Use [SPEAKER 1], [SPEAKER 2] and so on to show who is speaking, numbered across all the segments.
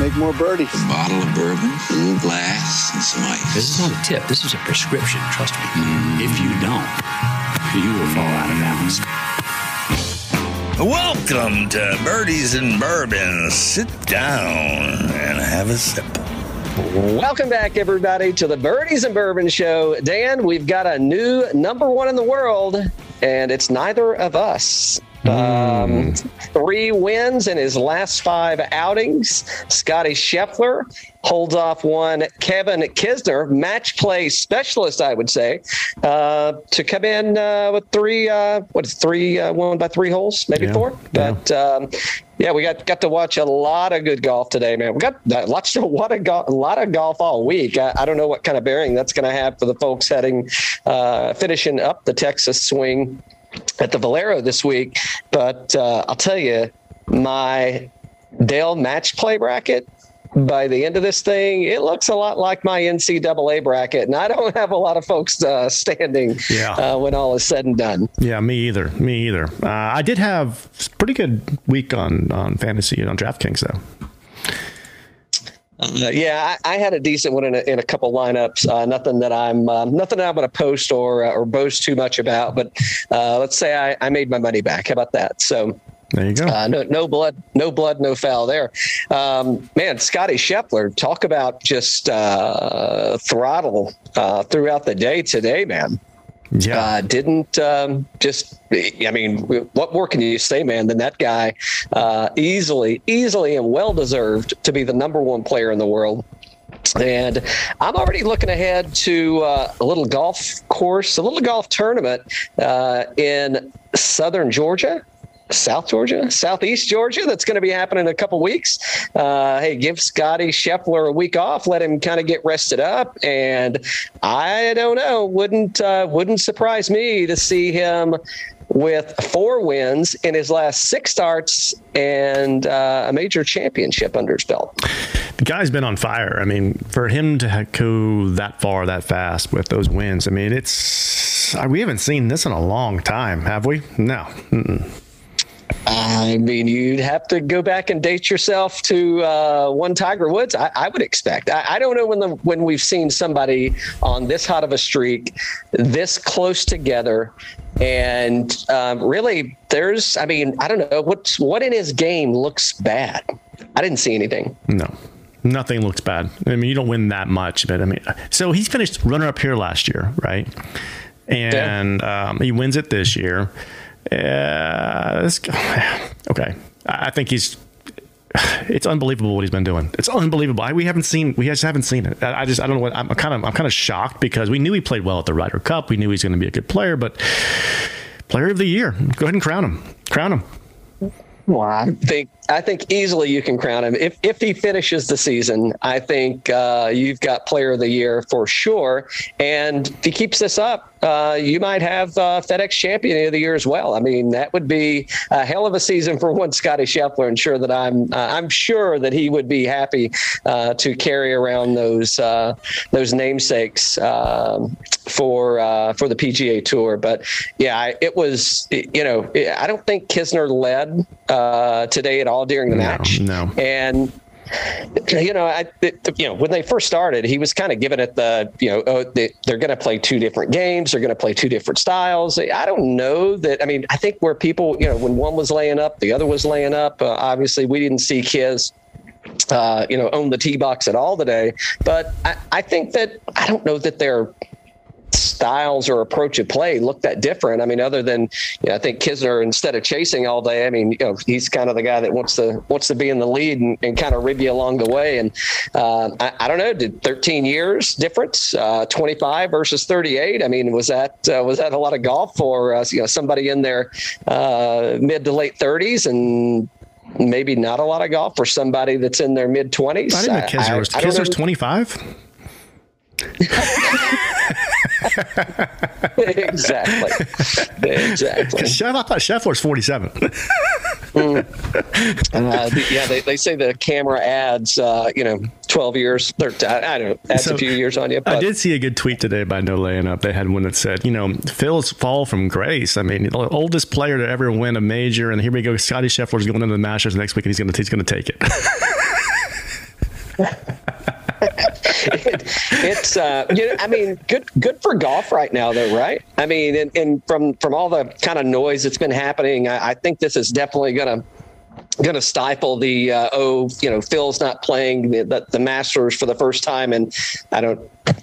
[SPEAKER 1] make more birdies.
[SPEAKER 2] A bottle of bourbon, a little glass, and some ice.
[SPEAKER 3] This is not a tip. This is a prescription. Trust me. Mm. If you don't, you will fall out of balance.
[SPEAKER 4] Welcome to Birdies and Bourbon. Sit down and have a sip.
[SPEAKER 5] Welcome back, everybody, to the Birdies and Bourbon Show. Dan, we've got a new number one in the world, and it's neither of us. Um, three wins in his last five outings. Scotty Scheffler holds off one Kevin Kisner, match play specialist, I would say, uh, to come in uh, with three, uh, what is three, uh, won by three holes, maybe
[SPEAKER 6] Yeah,
[SPEAKER 5] four.
[SPEAKER 6] yeah.
[SPEAKER 5] But um, yeah, we got got to watch a lot of good golf today, man. We got uh, lots of what a, go- a lot of golf all week. I, I don't know what kind of bearing that's going to have for the folks heading uh, finishing up the Texas swing at the Valero this week. But uh, I'll tell you, my Dell match play bracket. By the end of this thing, it looks a lot like my NCAA bracket, and I don't have a lot of folks uh, standing
[SPEAKER 6] Yeah.
[SPEAKER 5] uh, when all is said and done.
[SPEAKER 6] Yeah, me either. Me either. Uh, I did have a pretty good week on on fantasy and on DraftKings though.
[SPEAKER 5] Uh, yeah, I, I had a decent one in a, in a couple lineups. Uh, nothing that I'm um, nothing that I'm going to post or uh, or boast too much about. But uh, let's say I, I made my money back. How about that? So
[SPEAKER 6] There you go.
[SPEAKER 5] uh, no no blood no blood no foul there. Um, man, Scotty Scheffler, talk about just uh, throttle uh, throughout the day today, man.
[SPEAKER 6] Yeah.
[SPEAKER 5] Uh, didn't um, just. I mean, what more can you say, man? Than that guy uh, easily, easily, and well deserved to be the number one player in the world. And I'm already looking ahead to uh, a little golf course, a little golf tournament uh, in southern Georgia. South Georgia, Southeast Georgia. That's going to be happening in a couple weeks. Uh, hey, give Scotty Scheffler a week off. Let him kind of get rested up. And I don't know. Wouldn't uh, wouldn't surprise me to see him with four wins in his last six starts and uh, a major championship under his belt.
[SPEAKER 6] the guy's been on fire. I mean, for him to go that far that fast with those wins, I mean, it's uh, we haven't seen this in a long time, have we? No. Mm-mm.
[SPEAKER 5] I mean, you'd have to go back and date yourself to uh, one Tiger Woods. I, I would expect. I, I don't know when the when we've seen somebody on this hot of a streak, this close together, and um, really, there's. I mean, I don't know what's what in his game looks bad. I didn't see anything.
[SPEAKER 6] No. Nothing looks bad. I mean, you don't win that much, but I mean, so he's finished runner up here last year, right? And um, he wins it this year. Uh, this, okay, I I think he's. It's unbelievable what he's been doing. It's unbelievable. I, we haven't seen. We just haven't seen it. I, I just. I don't know what. I'm kind of. I'm kind of shocked because we knew he played well at the Ryder Cup. We knew he's going to be a good player, but player of the year. Go ahead and crown him. Crown him.
[SPEAKER 5] Well, I think I think easily you can crown him if if he finishes the season. I think uh, you've got Player of the Year for sure, and if he keeps this up, uh, you might have uh, FedEx Champion of the Year as well. I mean, that would be a hell of a season for one Scotty Scheffler, and sure that I'm uh, I'm sure that he would be happy uh, to carry around those uh, those namesakes um, for for the PGA Tour. But yeah, it was you know I don't think Kisner led today at all during the
[SPEAKER 6] No,
[SPEAKER 5] match.
[SPEAKER 6] no.
[SPEAKER 5] and you know, I, it, you know, when they first started, he was kind of giving it the, you know, oh, they, they're going to play two different games. They're going to play two different styles. I don't know that. I mean, I think where people, you know, when one was laying up, the other was laying up. Uh, obviously, we didn't see Kiz uh, you know, own the tee box at all today. But I, I think that I don't know that their styles or approach of play look that different. I mean, other than you know, I think Kisner instead of chasing all day, I mean, you know, he's kind of the guy that wants to wants to be in the lead and, and kind of rib you along the way. And uh, I, I don't know, did 13 years difference, uh, 25 versus 38? I mean, was that uh, was that a lot of golf for uh, you know somebody in their uh, mid to late 30s and maybe not a lot of golf for somebody that's in their mid 20s?
[SPEAKER 6] I didn't know Kisner was. Kisner's 25.
[SPEAKER 5] exactly. exactly.
[SPEAKER 6] Chef, I thought Scheffler's 47.
[SPEAKER 5] Uh, the- yeah, they, they say the camera adds, uh, you know, 12 years. Or, I, I don't know, adds
[SPEAKER 6] So,
[SPEAKER 5] a few years on you. But
[SPEAKER 6] I did see a good tweet today by No Laying Up. They had one that said, you know, Phil's fall from grace. I mean, the oldest player to ever win a major, and here we go. Scotty Scheffler's going into the Masters next week, and he's going to he's going to take it.
[SPEAKER 5] it, it's uh, you know, I mean, good good for golf right now, though, right? I mean, and, and from from all the kind of noise that's been happening, I, I think this is definitely going to going to stifle the uh, oh you know Phil's not playing the, the, the Masters for the first time in I don't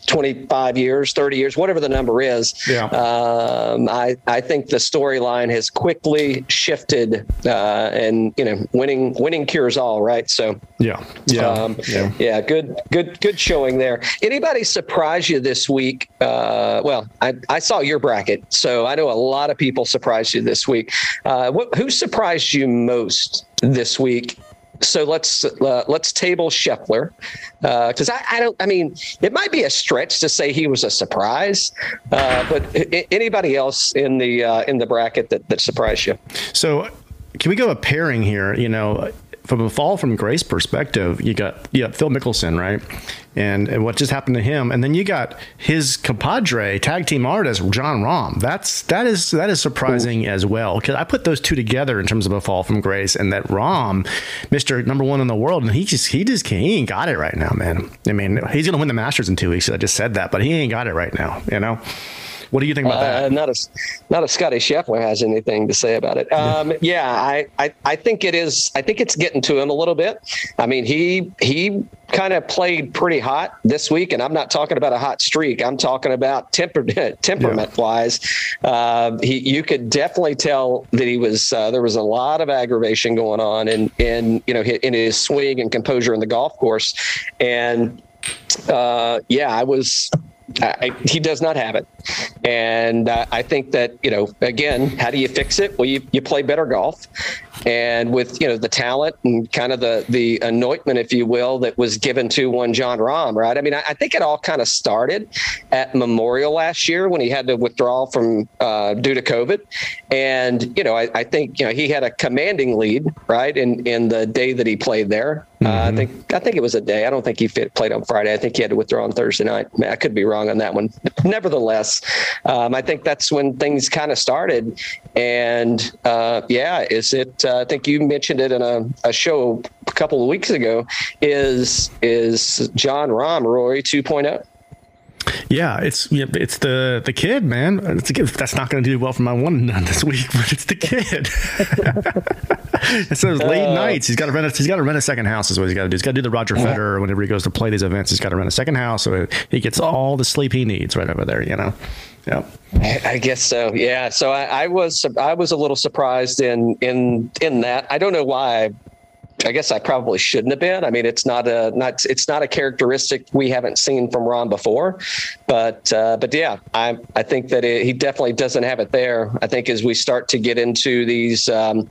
[SPEAKER 5] 25 years 30 years whatever the number is
[SPEAKER 6] Yeah.
[SPEAKER 5] um, I I think the storyline has quickly shifted uh, and you know winning winning cures all right so
[SPEAKER 6] Yeah. Yeah.
[SPEAKER 5] um,
[SPEAKER 6] yeah.
[SPEAKER 5] yeah, good, good, good showing there. Anybody surprise you this week? Uh, well, I, I saw your bracket, so I know a lot of people surprised you this week. Uh, what, who surprised you most this week? So let's uh, let's table Scheffler because I, I don't. I mean, it might be a stretch to say he was a surprise, uh, but I- anybody else in the uh, in the bracket that, that surprised you?
[SPEAKER 6] So, can we go a pairing here? You know, from a fall from grace perspective, you got you got Phil Mickelson, right? And, and what just happened to him, and then you got his compadre, tag team artist Jon Rahm. That's that is that is surprising as well because I put those two together in terms of a fall from grace, and that Rahm, Mister Number One in the world, and he just he just he ain't got it right now, man. I mean, he's gonna win the Masters in two weeks. I just said that, but he ain't got it right now. You know. What do you think about
[SPEAKER 5] Uh,
[SPEAKER 6] that?
[SPEAKER 5] not a not a Scotty Scheffler has anything to say about it. Um, yeah, I, I I think it is. I think it's getting to him a little bit. I mean, he he kind of played pretty hot this week, and I'm not talking about a hot streak. I'm talking about temper temperament wise. Uh, he you could definitely tell that he was uh, there was a lot of aggravation going on, in in you know in his swing and composure in the golf course, and uh, yeah, I was. I, he does not have it, and uh, I think that you know again, how do you fix it? Well, you, you play better golf, and with you know the talent and kind of the the anointment, if you will, that was given to one Jon Rahm, right? I mean, I, I think it all kind of started at Memorial last year when he had to withdraw from uh, due to COVID, and you know I, I think you know he had a commanding lead, right, in in the day that he played there. Uh, I think I think it was a day. I don't think he fit, played on Friday. I think he had to withdraw on Thursday night. I could be wrong on that one. Nevertheless, um, I think that's when things kind of started. And uh, yeah, is it? Uh, I think you mentioned it in a, a show a couple of weeks ago. Is is Jon Rahm Rory oh? 2.0?
[SPEAKER 6] Yeah, it's it's the the kid, man. It's a kid. That's not going to do well for my one and none this week, but it's the kid. it's those late uh. nights. He's got to rent. A, he's got to rent a second house. Is what he's got to do. He's got to do the Roger Federer whenever he goes to play these events. He's got to rent a second house, so he gets all the sleep he needs right over there. You know. Yeah.
[SPEAKER 5] I I guess so. Yeah. So I, I was I was a little surprised in in in that. I don't know why. I guess I probably shouldn't have been. I mean, it's not a not it's not a characteristic we haven't seen from Rahm before, but uh, but yeah, I I think that it, he definitely doesn't have it there. I think as we start to get into these um,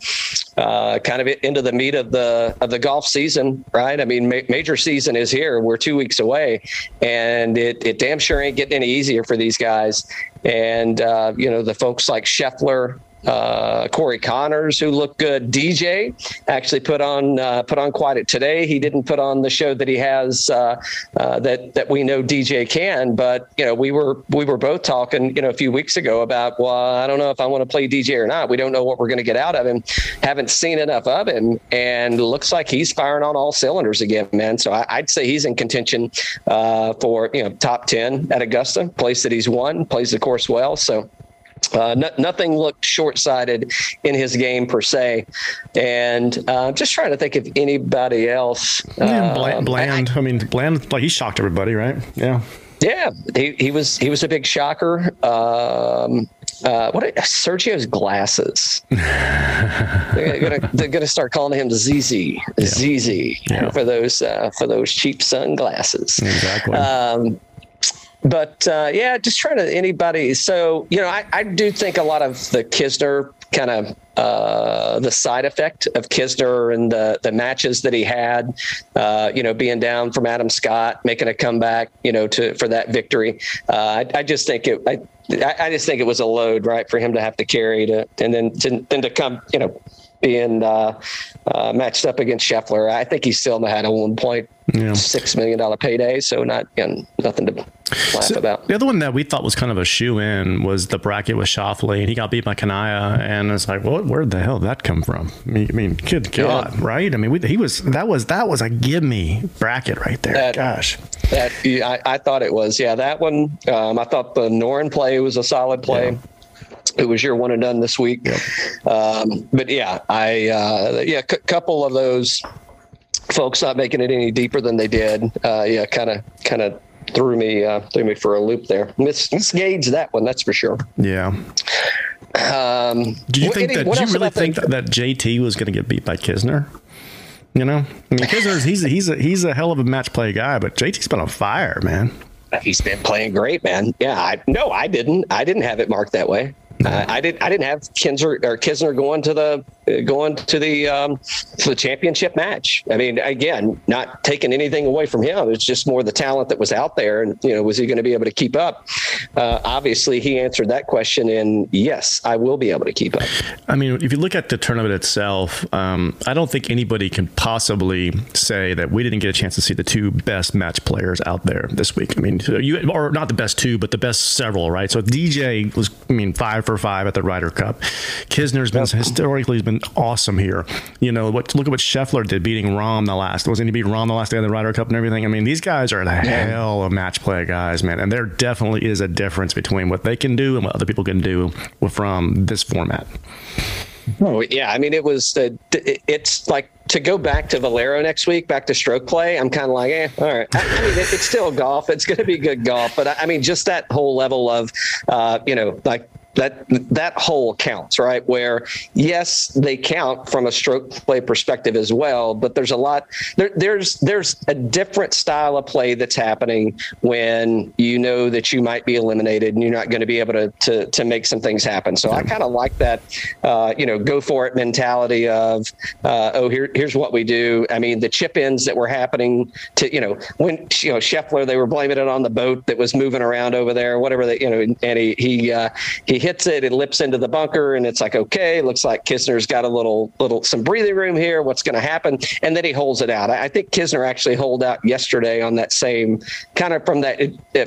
[SPEAKER 5] uh, kind of into the meat of the of the golf season, right? I mean, ma- major season is here. We're two weeks away, and it it damn sure ain't getting any easier for these guys. And uh, you know, the folks like Scheffler, uh, Corey Conners, who looked good. DJ actually put on uh, put on quite it today. He didn't put on the show that he has uh, uh, that that we know DJ can. But you know, we were we were both talking you know a few weeks ago about well, I don't know if I want to play DJ or not. We don't know what we're going to get out of him. Haven't seen enough of him, and looks like he's firing on all cylinders again, man. So I, I'd say he's in contention uh, for you know top ten at Augusta, place that he's won, plays the course well. So. Uh, no, nothing looked short-sighted in his game per se, and uh, just trying to think of anybody else.
[SPEAKER 6] Yeah,
[SPEAKER 5] Um,
[SPEAKER 6] bland. bland. I, mean, bland. Like he shocked everybody, right? Yeah.
[SPEAKER 5] yeah, he, he was he was a big shocker. Um, uh, what are, Sergio's glasses? they're gonna they're gonna start calling him ZZ ZZ
[SPEAKER 6] Yeah.
[SPEAKER 5] for those uh, for those cheap sunglasses.
[SPEAKER 6] Exactly.
[SPEAKER 5] Um, but uh, yeah, just trying to anybody. So you know, I, I do think a lot of the Kisner kind of uh, the side effect of Kisner and the the matches that he had. Uh, you know, being down from Adam Scott, making a comeback. You know, to for that victory. Uh, I, I just think it. I, I just think it was a load, right, for him to have to carry to, and then to, then to come, you know, being uh, uh, matched up against Scheffler. I think he still had a one point
[SPEAKER 6] Yeah.
[SPEAKER 5] six million dollar payday, so not you know, nothing to laugh
[SPEAKER 6] So,
[SPEAKER 5] about.
[SPEAKER 6] the other one that we thought was kind of a shoe in was the bracket with Schauffele, and he got beat by Kanaya, and it's like, well, Where the hell did that come from? I mean, I mean good God, right? I mean, we, he was that was that was a give me bracket right there.
[SPEAKER 5] That-
[SPEAKER 6] Gosh,
[SPEAKER 5] That I, I thought it was, yeah, that one. Um, I thought the Noren play was a solid play. It was your one and done this week. Um, but yeah, I uh, yeah, a couple of those folks not making it any deeper than they did. Uh, yeah, kind of kind of threw me uh, threw me for a loop there. Mis- misgauged that one, that's for sure.
[SPEAKER 6] yeah.
[SPEAKER 5] Um,
[SPEAKER 6] Did you think
[SPEAKER 5] any-
[SPEAKER 6] that? Did you really think that, that JT was going to get beat by Kisner? You know, I mean, Kisner's he's he's a, he's a hell of a match play guy, but JT's been on fire, man.
[SPEAKER 5] He's been playing great, man. Yeah, I no, I didn't. I didn't have it marked that way. Uh, I didn't. I didn't have Kinsler or Kisner going to the going to the um, to the championship match. I mean, again, not taking anything away from him. It's just more the talent that was out there, and you know, was he going to be able to keep up? Uh, obviously, he answered that question, and yes, I will be able to keep up.
[SPEAKER 6] I mean, if you look at the tournament itself, um, I don't think anybody can possibly say that we didn't get a chance to see the two best match players out there this week. I mean, you or not the best two, but the best several, right? So DJ was, I mean, five for five at the Ryder Cup. Kisner's been historically has been awesome here. You know, what look at what Scheffler did, beating Rahm the last. Wasn't he beat Rahm the last day of the Ryder Cup and everything? I mean, these guys are the hell of match play guys, man, and there definitely is a difference between what they can do and what other people can do from this format.
[SPEAKER 5] Oh yeah, I mean it was. Uh, it's like to go back to Valero next week, back to stroke play. I'm kind of like, eh, all right. I, I mean, it, it's still golf. It's going to be good golf, but I, I mean, just that whole level of, uh, you know, like that that whole counts, right? Where yes, they count from a stroke play perspective as well, but there's a lot. There, there's there's a different style of play that's happening when you know that you might be eliminated and you're not going to be able to to to make some things happen. So I kind of like that, uh, you know, go for it mentality of, uh, oh, here here's what we do. I mean, the chip ins that were happening to you know when you know Scheffler, they were blaming it on the boat that was moving around over there, whatever they you know, and he he uh, he hits it, it lips into the bunker, and it's like okay, looks like Kisner's got a little little some breathing room here. What's going to happen? And then he holds it out. I, I think Kisner actually holed out yesterday on that same kind of from that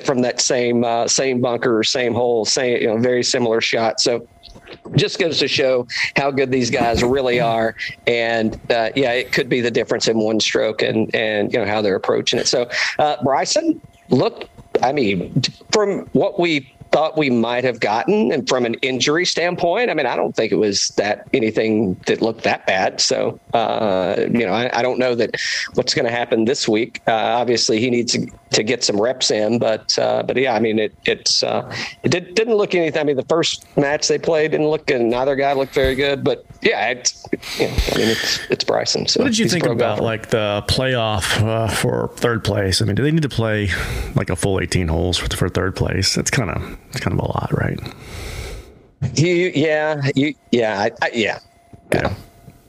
[SPEAKER 5] from that same uh, same bunker, same hole, same you know very similar shot. So just goes to show how good these guys really are. And uh, yeah, it could be the difference in one stroke and and you know how they're approaching it. So uh, Bryson, look, I mean, from what we thought we might have gotten. And from an injury standpoint i mean i don't think it was that anything that looked that bad. So uh, you know I, I, don't know that what's going to happen this week. Uh, obviously he needs to, to, get some reps in but uh, but yeah i mean it it's uh, it did, didn't look anything. I mean the first match they played didn't look and neither guy looked very good but yeah it's you know, i mean it's it's bryson so
[SPEAKER 6] what did you think about golfer. like the playoff uh, for third place? I mean do they need to play like a full 18 holes for, for third place? That's kind of it's kind of a lot, right?
[SPEAKER 5] You, yeah, you, yeah, I, I, yeah, yeah,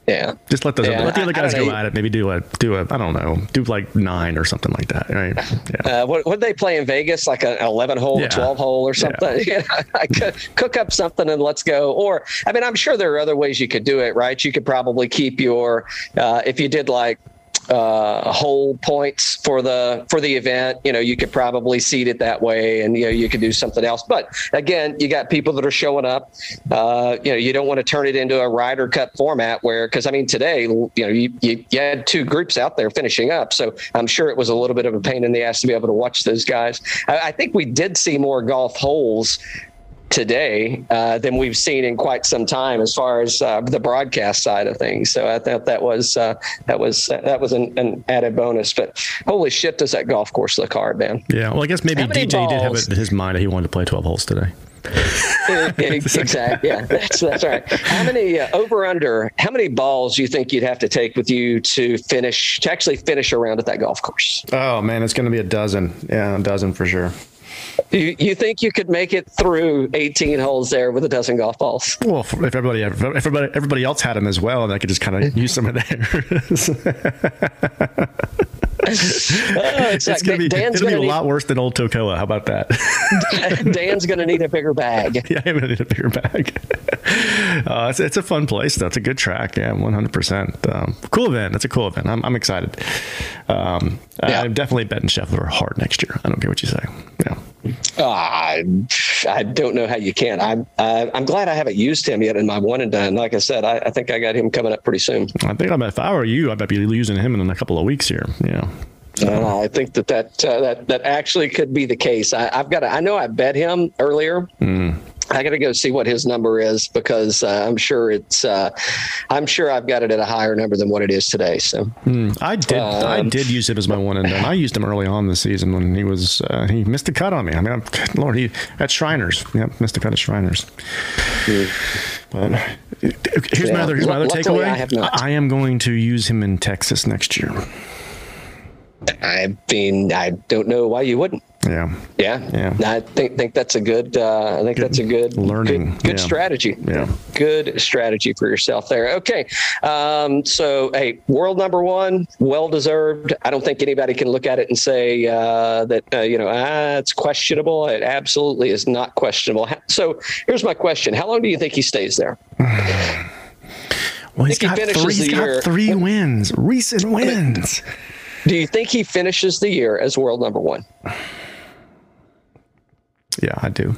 [SPEAKER 5] yeah.
[SPEAKER 6] Just let those
[SPEAKER 5] yeah,
[SPEAKER 6] other, let the other guys go
[SPEAKER 5] know.
[SPEAKER 6] at it. Maybe do a do a I don't know, do like nine or something like that, right?
[SPEAKER 5] Yeah. Uh, what what they play in Vegas? Like an eleven hole,
[SPEAKER 6] Yeah.
[SPEAKER 5] a twelve hole, or something? Yeah. I could cook up something and let's go. Or I mean, I'm sure there are other ways you could do it, right? You could probably keep your uh, if you did like uh, whole points for the for the event. You know, you could probably seed it that way, and you know, you could do something else. But again, you got people that are showing up. Uh, you know, you don't want to turn it into a Ryder Cup format where, because I mean, today, you know, you, you you had two groups out there finishing up, so I'm sure it was a little bit of a pain in the ass to be able to watch those guys. I, I think we did see more golf holes today uh, than we've seen in quite some time as far as uh, the broadcast side of things. So I thought that was uh, that was that was an, an, added bonus. But holy shit, does that golf course look hard, man?
[SPEAKER 6] Yeah. Well, I guess maybe
[SPEAKER 5] How many
[SPEAKER 6] DJ did have it in his mind that he wanted to play 12 holes today.
[SPEAKER 5] exactly. Yeah, that's that's right. How many uh, over under? How many balls do you think you'd have to take with you to finish to actually finish around at that golf course?
[SPEAKER 6] Oh man, it's going to be a dozen. Yeah, a dozen for sure.
[SPEAKER 5] You, you think you could make it through 18 holes there with a dozen golf balls?
[SPEAKER 6] Well, if everybody, if everybody, everybody else had them as well, and I could just kind of use some of theirs. it's
[SPEAKER 5] like
[SPEAKER 6] gonna be,
[SPEAKER 5] Dan's
[SPEAKER 6] it'll be
[SPEAKER 5] gonna
[SPEAKER 6] a
[SPEAKER 5] need-
[SPEAKER 6] lot worse than Old Toccoa. How about that?
[SPEAKER 5] Dan's going to need a bigger bag.
[SPEAKER 6] yeah, I'm gonna need a bigger bag. uh, it's, it's a fun place though. It's a good track. Yeah, 100. Um, percent Cool event. It's a cool event. I'm, I'm excited. Um,
[SPEAKER 5] Yeah.
[SPEAKER 6] I'm definitely betting Scheffler hard next year. I don't care what you say. Yeah.
[SPEAKER 5] Ah, I don't know how you can. I'm I, I'm glad I haven't used him yet in my one and done. Like I said, I, I think I got him coming up pretty soon.
[SPEAKER 6] I think I'm, if I were you, I might be using him in a couple of weeks here. Yeah.
[SPEAKER 5] Uh, I think that that uh, that that actually could be the case. I, I've got. To, I know I bet him earlier. I got to go see what his number is because uh, I'm sure it's. Uh, I'm sure I've got it at a higher number than what it is today. So
[SPEAKER 6] I did. I
[SPEAKER 5] Um,
[SPEAKER 6] did use him as my one and done. I used him early on this season when he was uh, he missed a cut on me. I mean, I'm, Lord, he at Shriners. Yep, missed a cut at Shriners. But here's my other here's my other
[SPEAKER 5] Luckily,
[SPEAKER 6] takeaway.
[SPEAKER 5] I have not.
[SPEAKER 6] I am going to use him in Texas next year.
[SPEAKER 5] I mean, I don't know why you wouldn't.
[SPEAKER 6] Yeah.
[SPEAKER 5] Yeah,
[SPEAKER 6] Yeah.
[SPEAKER 5] I think think that's a good. Uh, I think that's a good
[SPEAKER 6] learning,
[SPEAKER 5] good, good
[SPEAKER 6] yeah.
[SPEAKER 5] strategy.
[SPEAKER 6] Yeah.
[SPEAKER 5] good strategy for yourself there. Okay, um, so hey, world number one, well deserved. I don't think anybody can look at it and say uh, that uh, you know ah, it's questionable. It absolutely is not questionable. So here's my question: How long do you think he stays there?
[SPEAKER 6] Well, he's
[SPEAKER 5] he
[SPEAKER 6] got
[SPEAKER 5] finishes
[SPEAKER 6] three. He's got three wins, recent wins.
[SPEAKER 5] Do you think he finishes the year as world number one?
[SPEAKER 6] Yeah, I do.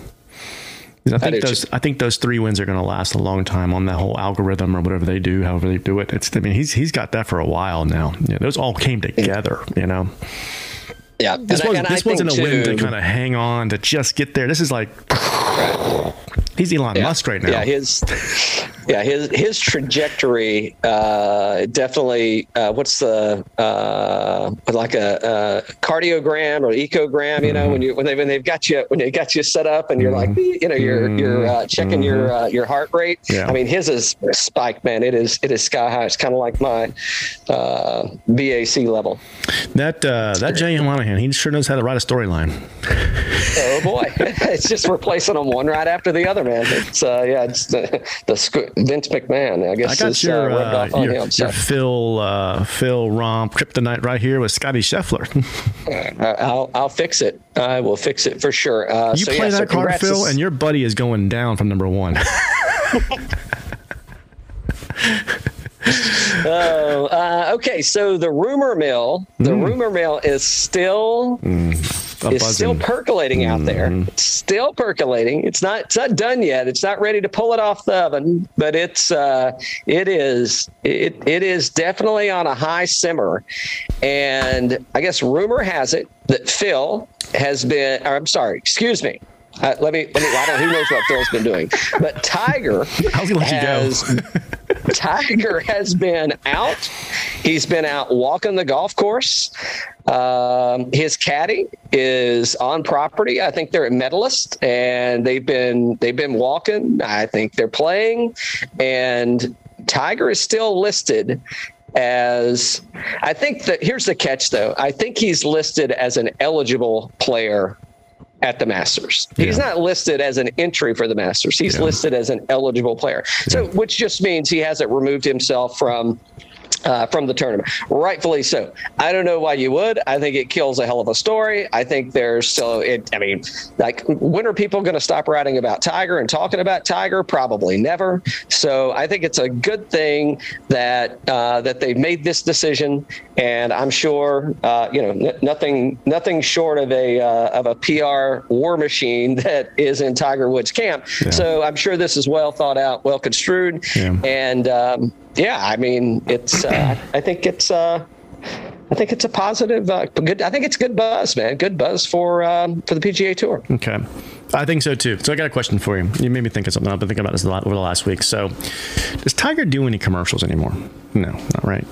[SPEAKER 6] I think
[SPEAKER 5] too.
[SPEAKER 6] those I think those three wins are going to last a long time on that whole algorithm or whatever they do, however they do it. It's I mean he's he's got that for a while now. Yeah, those all came together, you know.
[SPEAKER 5] Yeah,
[SPEAKER 6] This
[SPEAKER 5] And
[SPEAKER 6] wasn't
[SPEAKER 5] I
[SPEAKER 6] this wasn't a
[SPEAKER 5] think,
[SPEAKER 6] win to kind of hang on to just get there. This is like he's Elon
[SPEAKER 5] Yeah.
[SPEAKER 6] Musk right now.
[SPEAKER 5] Yeah, his yeah his his trajectory uh, definitely. Uh, what's the uh, like a, a cardiogram or ecogram? You know, when you when they when they've got you when they got you set up and you're like you know you're you're uh, checking your uh, your heart rate.
[SPEAKER 6] Yeah.
[SPEAKER 5] I mean his is spiked, man. It is it is sky high. It's kind of like my uh, BAC level.
[SPEAKER 6] that uh, that Jay Monahan, he sure knows how to write a storyline.
[SPEAKER 5] Oh boy, it's just replacing them one right after the other, man. It's uh, yeah, it's the, the sc- Vince McMahon. I guess
[SPEAKER 6] I got
[SPEAKER 5] is,
[SPEAKER 6] your
[SPEAKER 5] uh,
[SPEAKER 6] uh,
[SPEAKER 5] off on
[SPEAKER 6] your,
[SPEAKER 5] him. So.
[SPEAKER 6] your Phil uh, Phil Romp Kryptonite right here with Scotty Scheffler.
[SPEAKER 5] Uh, I'll I'll fix it. I will fix it for sure. Uh,
[SPEAKER 6] you
[SPEAKER 5] so,
[SPEAKER 6] play
[SPEAKER 5] yeah, so
[SPEAKER 6] that card, Phil, and your buddy is going down from number one.
[SPEAKER 5] Oh, uh, okay. So the rumor mill, the
[SPEAKER 6] Mm.
[SPEAKER 5] rumor mill is still
[SPEAKER 6] A
[SPEAKER 5] is still percolating out there.
[SPEAKER 6] Mm-hmm.
[SPEAKER 5] It's still percolating. It's not it's not done yet. It's not ready to pull it off the oven, but it's uh, it is it it is definitely on a high simmer. And I guess rumor has it that Phil has been. Or I'm sorry. Excuse me. Uh, let me let me. I don't. Who knows what Phil's been doing? But Tiger
[SPEAKER 6] was gonna let you go.
[SPEAKER 5] Tiger has been out. He's been out walking the golf course. Um, his caddy is on property. I think they're at Medalist, and they've been they've been walking. I think they're playing, and Tiger is still listed as. I think that here's the catch, though. I think he's listed as an eligible player at the Masters. He's not listed as an entry for the Masters. He's
[SPEAKER 6] Yeah.
[SPEAKER 5] listed as an eligible player. So, which just means he hasn't removed himself from. Uh, from the tournament, rightfully so. I don't know why you would. I think it kills a hell of a story. I think there's so it. I mean, like, when are people going to stop writing about Tiger and talking about Tiger? Probably never. So I think it's a good thing that uh, that they've made this decision, and I'm sure uh, you know n- nothing nothing short of a uh, of a PR war machine that is in Tiger Woods camp. So I'm sure this is well thought out, well construed,
[SPEAKER 6] Yeah.
[SPEAKER 5] and um, yeah, I mean it's. Uh, I think it's. Uh, I think it's a positive. Uh, good. I think it's good buzz, man. Good buzz for um, for the PGA Tour.
[SPEAKER 6] Okay. I think so too. So I got a question for you. You made me think of something. I've been thinking about this a lot over the last week. So, does Tiger do any commercials anymore? No, not right.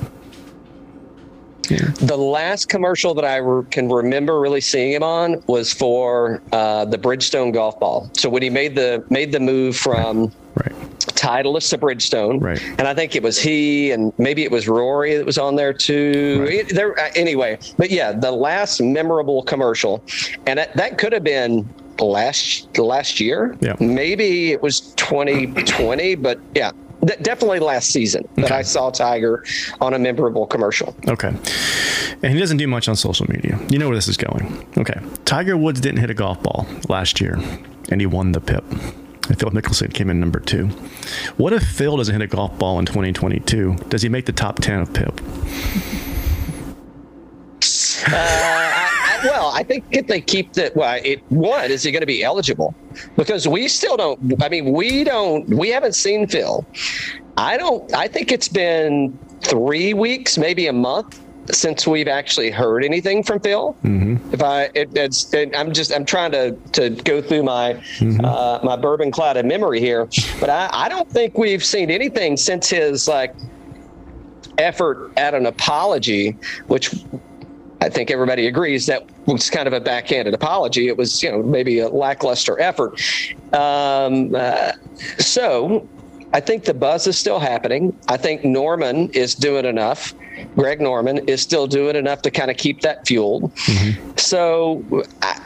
[SPEAKER 5] The last commercial that I re- can remember really seeing him on was for uh, the Bridgestone golf ball. So when he made the made the move from
[SPEAKER 6] Right.
[SPEAKER 5] Titleist to Bridgestone,
[SPEAKER 6] Right.
[SPEAKER 5] and I think it was he and maybe it was Rory that was on there too.
[SPEAKER 6] Right.
[SPEAKER 5] It- there, uh, anyway, but yeah, the last memorable commercial, and that, that could have been last last year.
[SPEAKER 6] Yeah.
[SPEAKER 5] Maybe it was 2020, but yeah. De- Definitely last season that I saw Tiger on a memorable commercial.
[SPEAKER 6] Okay. and he doesn't do much on social media. You know where this is going. Okay. Tiger Woods didn't hit a golf ball last year, and he won the PIP. And Phil Mickelson came in number two. What if Phil doesn't hit a golf ball in 2022? Does he make the top 10 of PIP?
[SPEAKER 5] Uh, I, I, well, I think if they keep the well, it, one is he going to be eligible because we still don't. I mean, we don't. We haven't seen Phil. I don't. I think it's been three weeks, maybe a month since we've actually heard anything from Phil. Mm-hmm. If I, it, it's, it, I'm just, I'm trying to to go through my mm-hmm. uh, my bourbon clouded memory here, but I, I don't think we've seen anything since his like effort at an apology, which I think everybody agrees that was kind of a backhanded apology. It was, you know, maybe a lackluster effort. Um, uh, so I think the buzz is still happening. I think Norman is doing enough. Greg Norman is still doing enough to kind of keep that fueled. Mm-hmm. So I,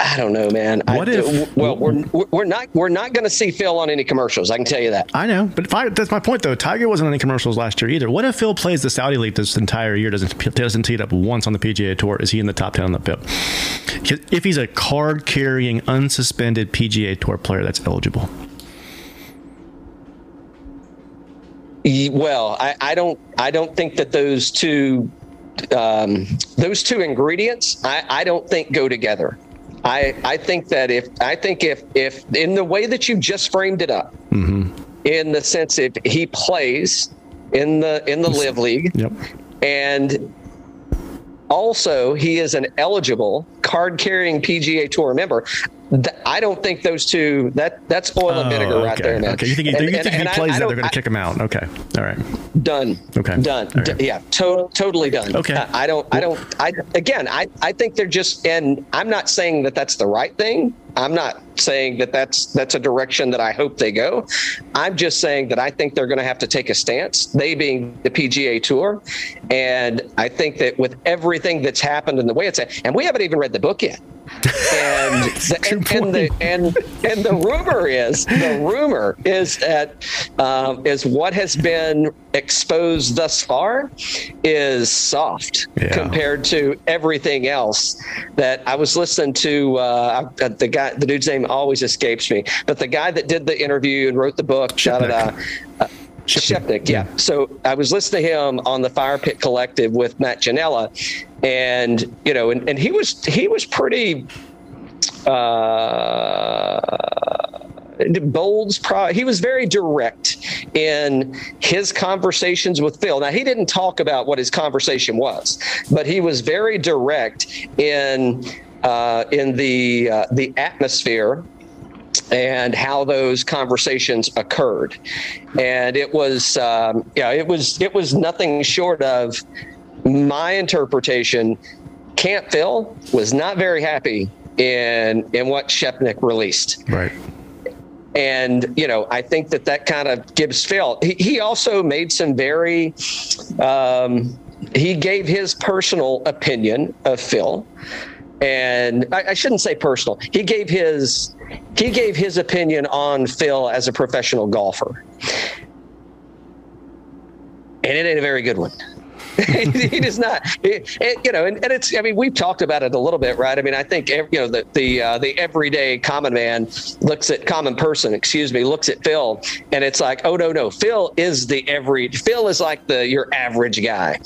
[SPEAKER 5] I don't know, man.
[SPEAKER 6] What
[SPEAKER 5] I,
[SPEAKER 6] if?
[SPEAKER 5] Well, we're we're not we're not going to see Phil on any commercials. I can tell you that.
[SPEAKER 6] I know, but I, that's my point though. Tiger wasn't on any commercials last year either. What if Phil plays the Saudi League this entire year, doesn't doesn't tee it up once on the PGA Tour? Is he in the top ten on the PIP? If he's a card carrying, unsuspended PGA Tour player that's eligible.
[SPEAKER 5] Well, I, I don't I don't think that those two um, those two ingredients I, I don't think go together. I, I think that if I think if if in the way that you just framed it up, mm-hmm. in the sense if he plays in the in the LIV league,
[SPEAKER 6] yep.
[SPEAKER 5] and also he is an eligible card carrying PGA Tour member. I don't think those two that that's oil and vinegar
[SPEAKER 6] oh,
[SPEAKER 5] right there, man.
[SPEAKER 6] Okay, you think, and, you think and, he plays I, that, they're going to kick him out? Okay, all right,
[SPEAKER 5] done.
[SPEAKER 6] Okay,
[SPEAKER 5] done.
[SPEAKER 6] Okay.
[SPEAKER 5] D- yeah, to- totally done.
[SPEAKER 6] Okay,
[SPEAKER 5] I, I don't. I don't. I again. I I think they're just. And I'm not saying that that's the right thing. I'm not saying that that's that's a direction that I hope they go. I'm just saying that I think they're going to have to take a stance. They being the PGA Tour, and I think that with everything that's happened and the way it's and we haven't even read the book yet and the, and, and, the and and the rumor is the rumor is that um, is what has been exposed thus far is soft yeah. compared to everything else that I was listening to. Uh, the guy, the dude's name always escapes me, but the guy that did the interview and wrote the book, da, da, da, uh, Shipnuck, yeah. So I was listening to him on the Fire Pit Collective with Matt Ginella, and you know, and, and he was he was pretty uh, Bolds. Pro- he was very direct in his conversations with Phil. Now he didn't talk about what his conversation was, but he was very direct in uh, in the uh, the atmosphere and how those conversations occurred. And it was, um, yeah, it was, it was nothing short of my interpretation. Camp Phil was not very happy in in what Shipnuck released.
[SPEAKER 6] Right.
[SPEAKER 5] And you know, I think that that kind of gives Phil. He, he also made some very. Um, he gave his personal opinion of Phil and I, I, shouldn't say personal. He gave his he gave his opinion on Phil as a professional golfer, and it ain't a very good one. he does not, it, it, you know, and, and, it's. I mean, we've talked about it a little bit, right? I mean, I think you know the the uh, the everyday common man looks at common person, excuse me, looks at Phil, and it's like, oh no, no, Phil is the every. Phil is like the your average guy,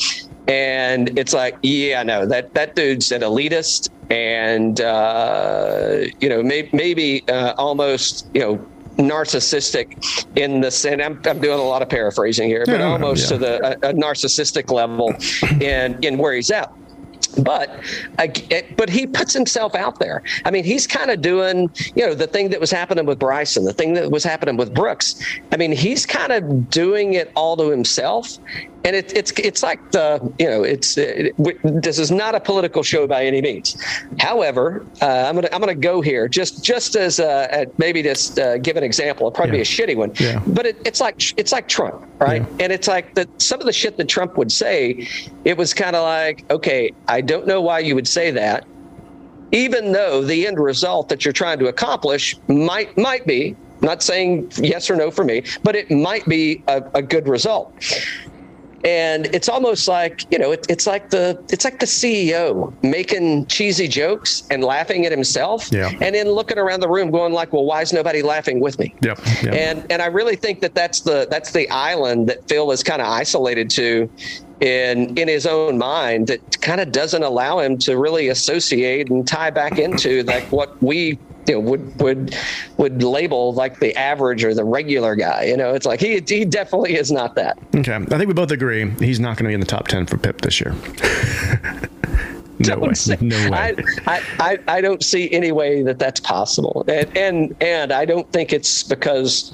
[SPEAKER 5] and it's like, yeah, no, that that dude's an elitist, and uh, you know, may, maybe uh, almost, you know, narcissistic in the sense. I'm, I'm doing a lot of paraphrasing here, but yeah, almost yeah. to the a, a narcissistic level in in where he's at but but he puts himself out there. I mean, he's kind of doing you know the thing that was happening with Bryson, the thing that was happening with Brooks. I mean, he's kind of doing it all to himself, and it, it's it's like the you know it's it, this is not a political show by any means. However, uh, I'm gonna I'm gonna go here just just as uh, maybe just uh, give an example. It'll probably yeah. be a shitty one,
[SPEAKER 6] yeah.
[SPEAKER 5] but it, it's like it's like Trump, right? Yeah. And it's like that some of the shit that Trump would say, it was kind of like, okay, I don't know why you would say that, even though the end result that you're trying to accomplish might might be. not saying yes or no for me, but it might be a, a good result and it's almost like you know it, it's like the it's like the ceo making cheesy jokes and laughing at himself
[SPEAKER 6] Yeah.
[SPEAKER 5] and then looking around the room going like well why is nobody laughing with me
[SPEAKER 6] Yep. yep.
[SPEAKER 5] and and I really think that that's the that's the island that Phil is kind of isolated to in in his own mind that kind of doesn't allow him to really associate and tie back into like what we you know would would would label like the average or the regular guy you know it's like he he definitely is not that
[SPEAKER 6] okay. I think we both agree he's not going to be in the top 10 for PIP this year. no way.
[SPEAKER 5] Say-
[SPEAKER 6] No way.
[SPEAKER 5] I, I, I, I don't see any way that that's possible. And, and, and I don't think it's because,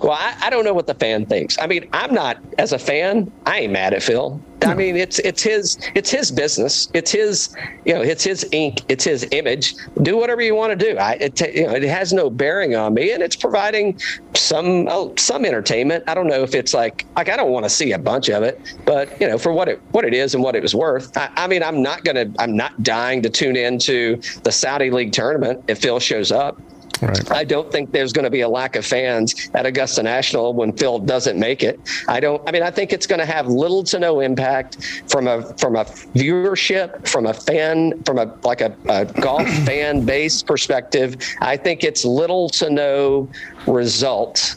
[SPEAKER 5] well, I, I don't know what the fan thinks. I mean, I'm not, as a fan, I ain't mad at Phil. I mean, it's, it's his, it's his business. It's his, you know, it's his ink, it's his image. Do whatever you want to do. I, it, you know, it has no bearing on me and it's providing some, oh, some entertainment. I don't know if it's like, like, I don't want to see a bunch of it, but you know, for what it, what it is and what it was worth. I, I mean, I'm not to, I'm not dying to tune into the Saudi League tournament if Phil shows up.
[SPEAKER 6] Right.
[SPEAKER 5] I don't think there's going to be a lack of fans at Augusta National when Phil doesn't make it. I don't. I mean, I think it's going to have little to no impact from a from a viewership, from a fan, from a like a, a golf fan base perspective. I think it's little to no result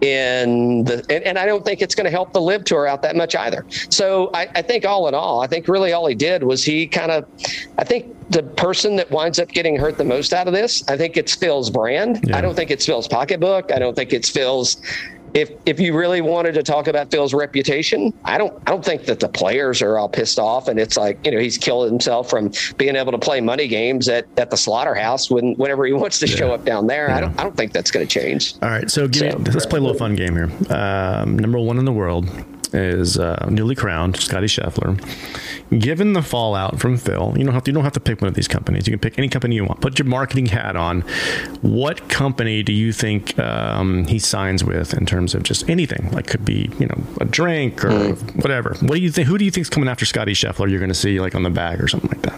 [SPEAKER 5] in the and, and I don't think it's going to help the LIV tour out that much either. So I, I think all in all, I think really all he did was he kind of I think the person that winds up getting hurt the most out of this, I think it's Phil's brand.
[SPEAKER 6] Yeah.
[SPEAKER 5] I don't think it's Phil's pocketbook. I don't think it's Phil's if if you really wanted to talk about Phil's reputation, I don't I don't think that the players are all pissed off and it's like, you know, he's killed himself from being able to play money games at, at the slaughterhouse when whenever he wants to show up down there. I don't I don't think that's gonna change.
[SPEAKER 6] All right, so, give
[SPEAKER 5] So-
[SPEAKER 6] me, let's play a little fun game here. Um, number one in the world is uh, newly crowned Scotty Scheffler. Given the fallout from Phil, you don't have to, you don't have to pick one of these companies. You can pick any company you want. Put your marketing hat on. What company do you think um, he signs with in terms of just anything? Like could be you know a drink or whatever. What do you think? Who do you think is coming after Scotty Scheffler? You're going to see like on the bag or something like that.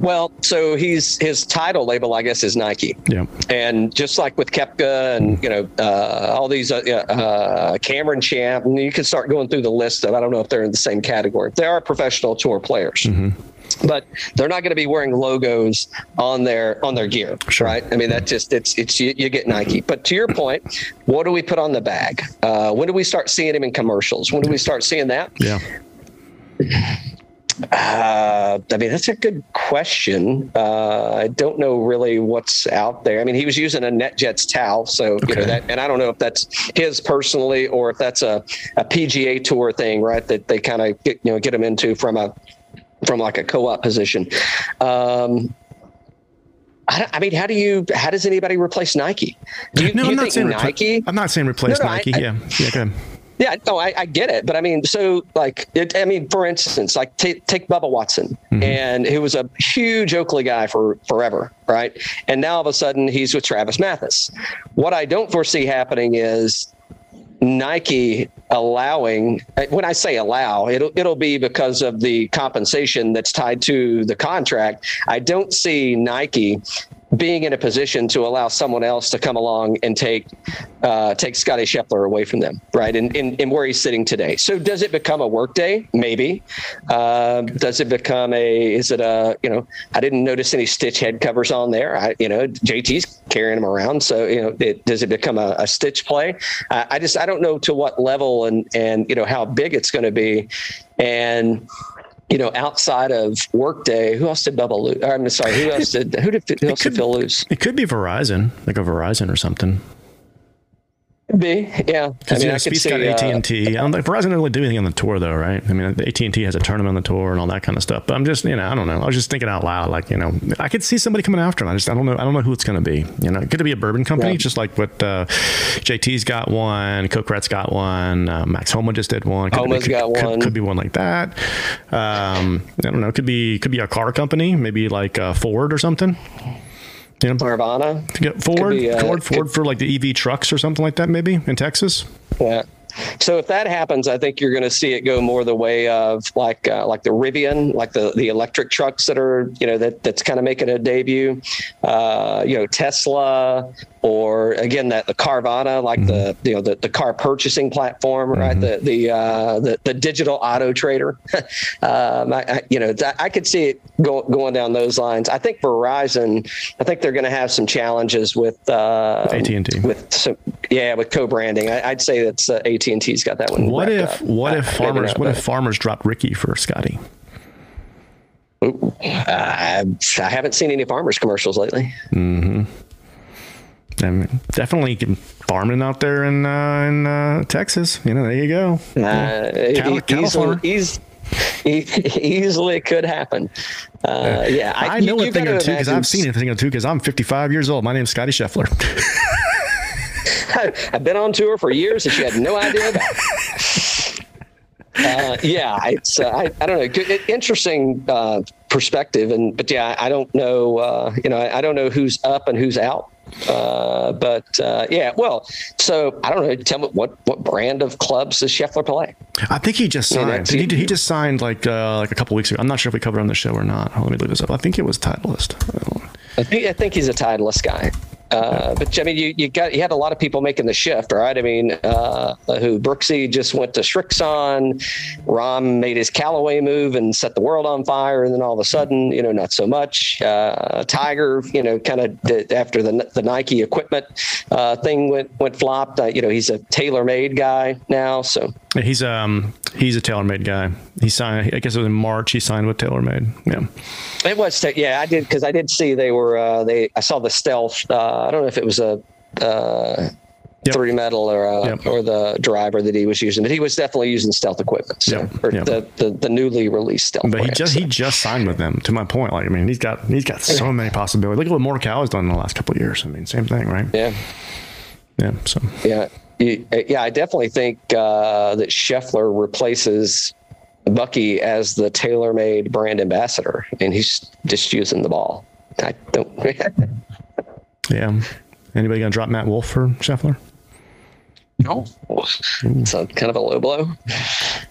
[SPEAKER 5] Well, so he's his title label, I guess, is Nike.
[SPEAKER 6] Yeah.
[SPEAKER 5] And just like with Koepka and you know uh, all these uh, uh, Cameron Champ, and you can start going through the list of I don't know if they're in the same category. They are professional tour players. But they're not going to be wearing logos on their on their gear, right? I mean, that just it's it's you, you get Nike. But to your point, what do we put on the bag? Uh, when do we start seeing him in commercials? When do we start seeing that?
[SPEAKER 6] Yeah.
[SPEAKER 5] Uh, I mean, that's a good question. Uh, I don't know really what's out there. I mean, he was using a NetJets towel, so you know that, and I don't know if that's his personally or if that's a, a PGA Tour thing, right? That they kind of get you know get him into from a from like a co-op position. Um, I, don't- I mean, how do you? How does anybody replace Nike? Do you,
[SPEAKER 6] No,
[SPEAKER 5] do you
[SPEAKER 6] I'm not
[SPEAKER 5] think
[SPEAKER 6] saying
[SPEAKER 5] Nike?
[SPEAKER 6] I'm not saying replace
[SPEAKER 5] No, no,
[SPEAKER 6] Nike.
[SPEAKER 5] I-
[SPEAKER 6] yeah. Yeah. Go ahead.
[SPEAKER 5] Yeah, no, I, I get it, but I mean, so like, it, I mean, for instance, like take take Bubba Watson, mm-hmm. and he was a huge Oakley guy for forever, right? And now all of a sudden he's with Travis Mathew. What I don't foresee happening is Nike allowing uh, when I say allow, it'll it'll be because of the compensation that's tied to the contract. I don't see Nike being in a position to allow someone else to come along and take uh, take Scotty Scheffler away from them, right? And in, in, where he's sitting today. So does it become a Workday? Maybe. Um, does it become a? Is it a? You know, I didn't notice any Stitch head covers on there. I, you know, JT's carrying them around. So you know, it, does it become a, a Stitch play? Uh, I just I don't know to what level and and you know how big it's going to be, and you know, outside of Workday, who else did Bubba lose? I'm sorry, who else did who did who else did
[SPEAKER 6] could-
[SPEAKER 5] Phil lose?
[SPEAKER 6] It could be Verizon, like a Verizon or something.
[SPEAKER 5] Could be, yeah. I
[SPEAKER 6] Because
[SPEAKER 5] mean,
[SPEAKER 6] you know,
[SPEAKER 5] I could Spieth's
[SPEAKER 6] got AT
[SPEAKER 5] uh,
[SPEAKER 6] and T. I don't think Verizon doesn't really do anything on the tour, though, right? I mean, AT and T has a tournament on the tour and all that kind of stuff. But I'm just, you know, I don't know. I was just thinking out loud, like, you know, I could see somebody coming after him. I just, I don't know, I don't know who it's going to be. You know, it could be a bourbon company,
[SPEAKER 5] Yeah.
[SPEAKER 6] just like what uh, JT's got one, Kokrak's got one, uh, Max Homa just did one. Could,
[SPEAKER 5] Homa's
[SPEAKER 6] could,
[SPEAKER 5] got
[SPEAKER 6] could,
[SPEAKER 5] one.
[SPEAKER 6] Could be one like that. Um, I don't know. It could be, could be a car company, maybe like uh, Ford or something. You know,
[SPEAKER 5] Carvana.
[SPEAKER 6] to get Ford,
[SPEAKER 5] be, uh,
[SPEAKER 6] Ford, Ford
[SPEAKER 5] could-
[SPEAKER 6] for like the EV trucks or something like that, maybe in Texas.
[SPEAKER 5] Yeah. So if that happens, I think you're going to see it go more the way of like uh, like the Rivian, like the the electric trucks that are you know that that's kind of making a debut. Uh, you know, Tesla or again that the Carvana, like mm-hmm. the you know the, the car purchasing platform, right? Mm-hmm. The the, uh, the the digital auto trader. um, I, I, you know, I could see it go, going down those lines. I think Verizon, I think they're going to have some challenges with uh,
[SPEAKER 6] AT and T.
[SPEAKER 5] With some, yeah, with co-branding. I, would say that's uh, AT and T's got that one.
[SPEAKER 6] What if up. what if farmers what if farmers drop Ricky for Scotty?
[SPEAKER 5] Ooh, I, I haven't seen any farmers commercials lately.
[SPEAKER 6] Mm-hmm. I'm definitely farming out there in uh, in uh, Texas. You know, there you go. Uh,
[SPEAKER 5] Cal- he, easily, easily could happen. Uh, yeah,
[SPEAKER 6] I, I know you, a thing or two because I've seen a thing or two because I'm 55 years old. My name's Scotty Scheffler.
[SPEAKER 5] I've been on tour for years that you had no idea about. Uh, yeah, it's uh, I, I don't know. Interesting uh, perspective, and but yeah, I don't know. Uh, you know, I, I, don't know who's up and who's out. Uh, but uh, yeah, well, so I don't know. Tell me what what brand of clubs does Scheffler play?
[SPEAKER 6] I think he just signed. he, he just signed like uh, like a couple weeks ago. I'm not sure if we covered on the show or not. Let me look this up. I think it was Titleist.
[SPEAKER 5] I think I think he's a Titleist guy. Uh, but I mean, you, you got you had a lot of people making the shift, right? I mean, uh, who Brooksy just went to Srixon, Rahm made his Callaway move and set the world on fire, and then all of a sudden, you know, not so much. Uh, Tiger, you know, kind of after the the Nike equipment uh, thing went went flopped. Uh, you know, he's a TaylorMade guy now, so
[SPEAKER 6] he's um he's a TaylorMade guy. He signed, I guess it was in March. He signed with TaylorMade. Yeah.
[SPEAKER 5] It was, yeah, I did because I did see they were uh, they. I saw the stealth. Uh, I don't know if it was a uh, yep. three metal or uh, yep. or the driver that he was using, but he was definitely using stealth equipment. So, yep. or The, the, the newly released stealth.
[SPEAKER 6] But he just so. he just signed with them. To my point, like I mean, he's got he's got so many possibilities. Look at what Morikawa has done in the last couple of years. I mean, same thing, right?
[SPEAKER 5] Yeah.
[SPEAKER 6] Yeah. So.
[SPEAKER 5] Yeah. Yeah, I definitely think uh, that Scheffler replaces Bucky as the TaylorMade brand ambassador, and he's just using the ball. I don't.
[SPEAKER 6] yeah. Anybody gonna drop Matt Wolff for Scheffler?
[SPEAKER 5] No, it's a, kind of a low blow.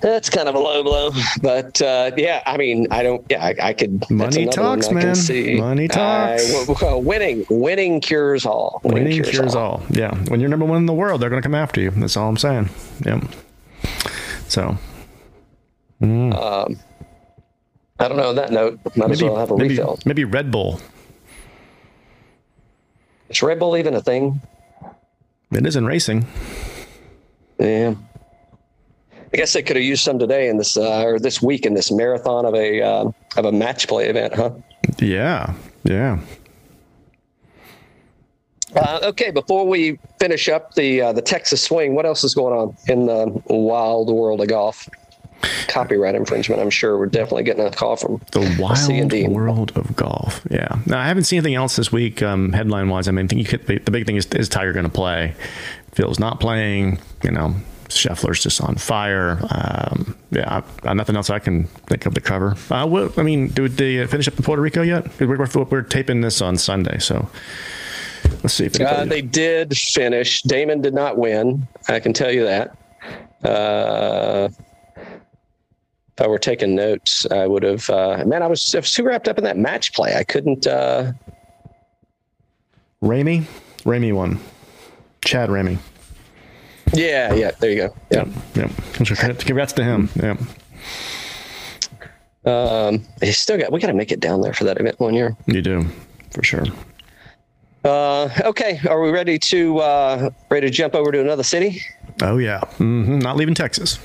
[SPEAKER 5] That's kind of a low blow, but uh, yeah, I mean, I don't. Yeah, I, I could.
[SPEAKER 6] Money talks, man. Money talks.
[SPEAKER 5] I, well, winning, winning cures all.
[SPEAKER 6] Winning, winning cures, cures all. all. Yeah, when you're number one in the world, they're going to come after you. That's all I'm saying. Yep. So
[SPEAKER 5] Mm. Um, I don't know. On that note, might maybe, as well have a
[SPEAKER 6] maybe,
[SPEAKER 5] refill.
[SPEAKER 6] Maybe Red Bull.
[SPEAKER 5] Is Red Bull even a thing?
[SPEAKER 6] It is in racing.
[SPEAKER 5] Yeah. I guess they could have used some today in this uh, or this week in this marathon of a uh, of a match play event, huh?
[SPEAKER 6] Yeah, yeah.
[SPEAKER 5] Uh, okay, before we finish up the uh, the Texas swing, what else is going on in the wild world of golf? Copyright infringement. I'm sure we're definitely getting a call from
[SPEAKER 6] the wild world of golf. Yeah. Now I haven't seen anything else this week, um, headline wise. I mean, I think the big thing is, is Tiger going to play? Phil's not playing. You know, Scheffler's just on fire. Um, yeah, I, nothing else I can think of to cover. Uh, well, I mean, did they finish up in Puerto Rico yet? We're, we're, we're taping this on Sunday, so let's see. If
[SPEAKER 5] uh, they did finish. Damon did not win. I can tell you that. Uh, if I were taking notes, I would have. Uh, man, I was, I was too wrapped up in that match play. I couldn't. Uh...
[SPEAKER 6] Ramey, Ramey won. Chad Ramey.
[SPEAKER 5] Yeah, yeah. There you go. Yeah,
[SPEAKER 6] yeah. Congrats to him. Yeah.
[SPEAKER 5] Um, he still got. We got to make it down there for that event one year.
[SPEAKER 6] You do, for sure.
[SPEAKER 5] Uh, okay, are we ready to uh, ready to jump over to another city?
[SPEAKER 6] Oh yeah, mm-hmm. not leaving Texas.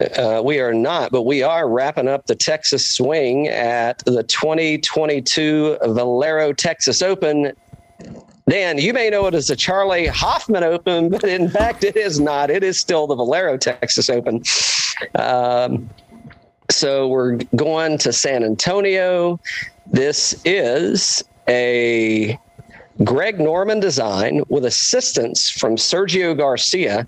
[SPEAKER 5] Uh, we are not, but we are wrapping up the Texas swing at the 2022 Valero Texas Open. Dan, you may know it as the Charley Hoffman Open, but in fact, it is not. It is still the Valero Texas Open. Um, so we're going to San Antonio. This is a Greg Norman design with assistance from Sergio Garcia,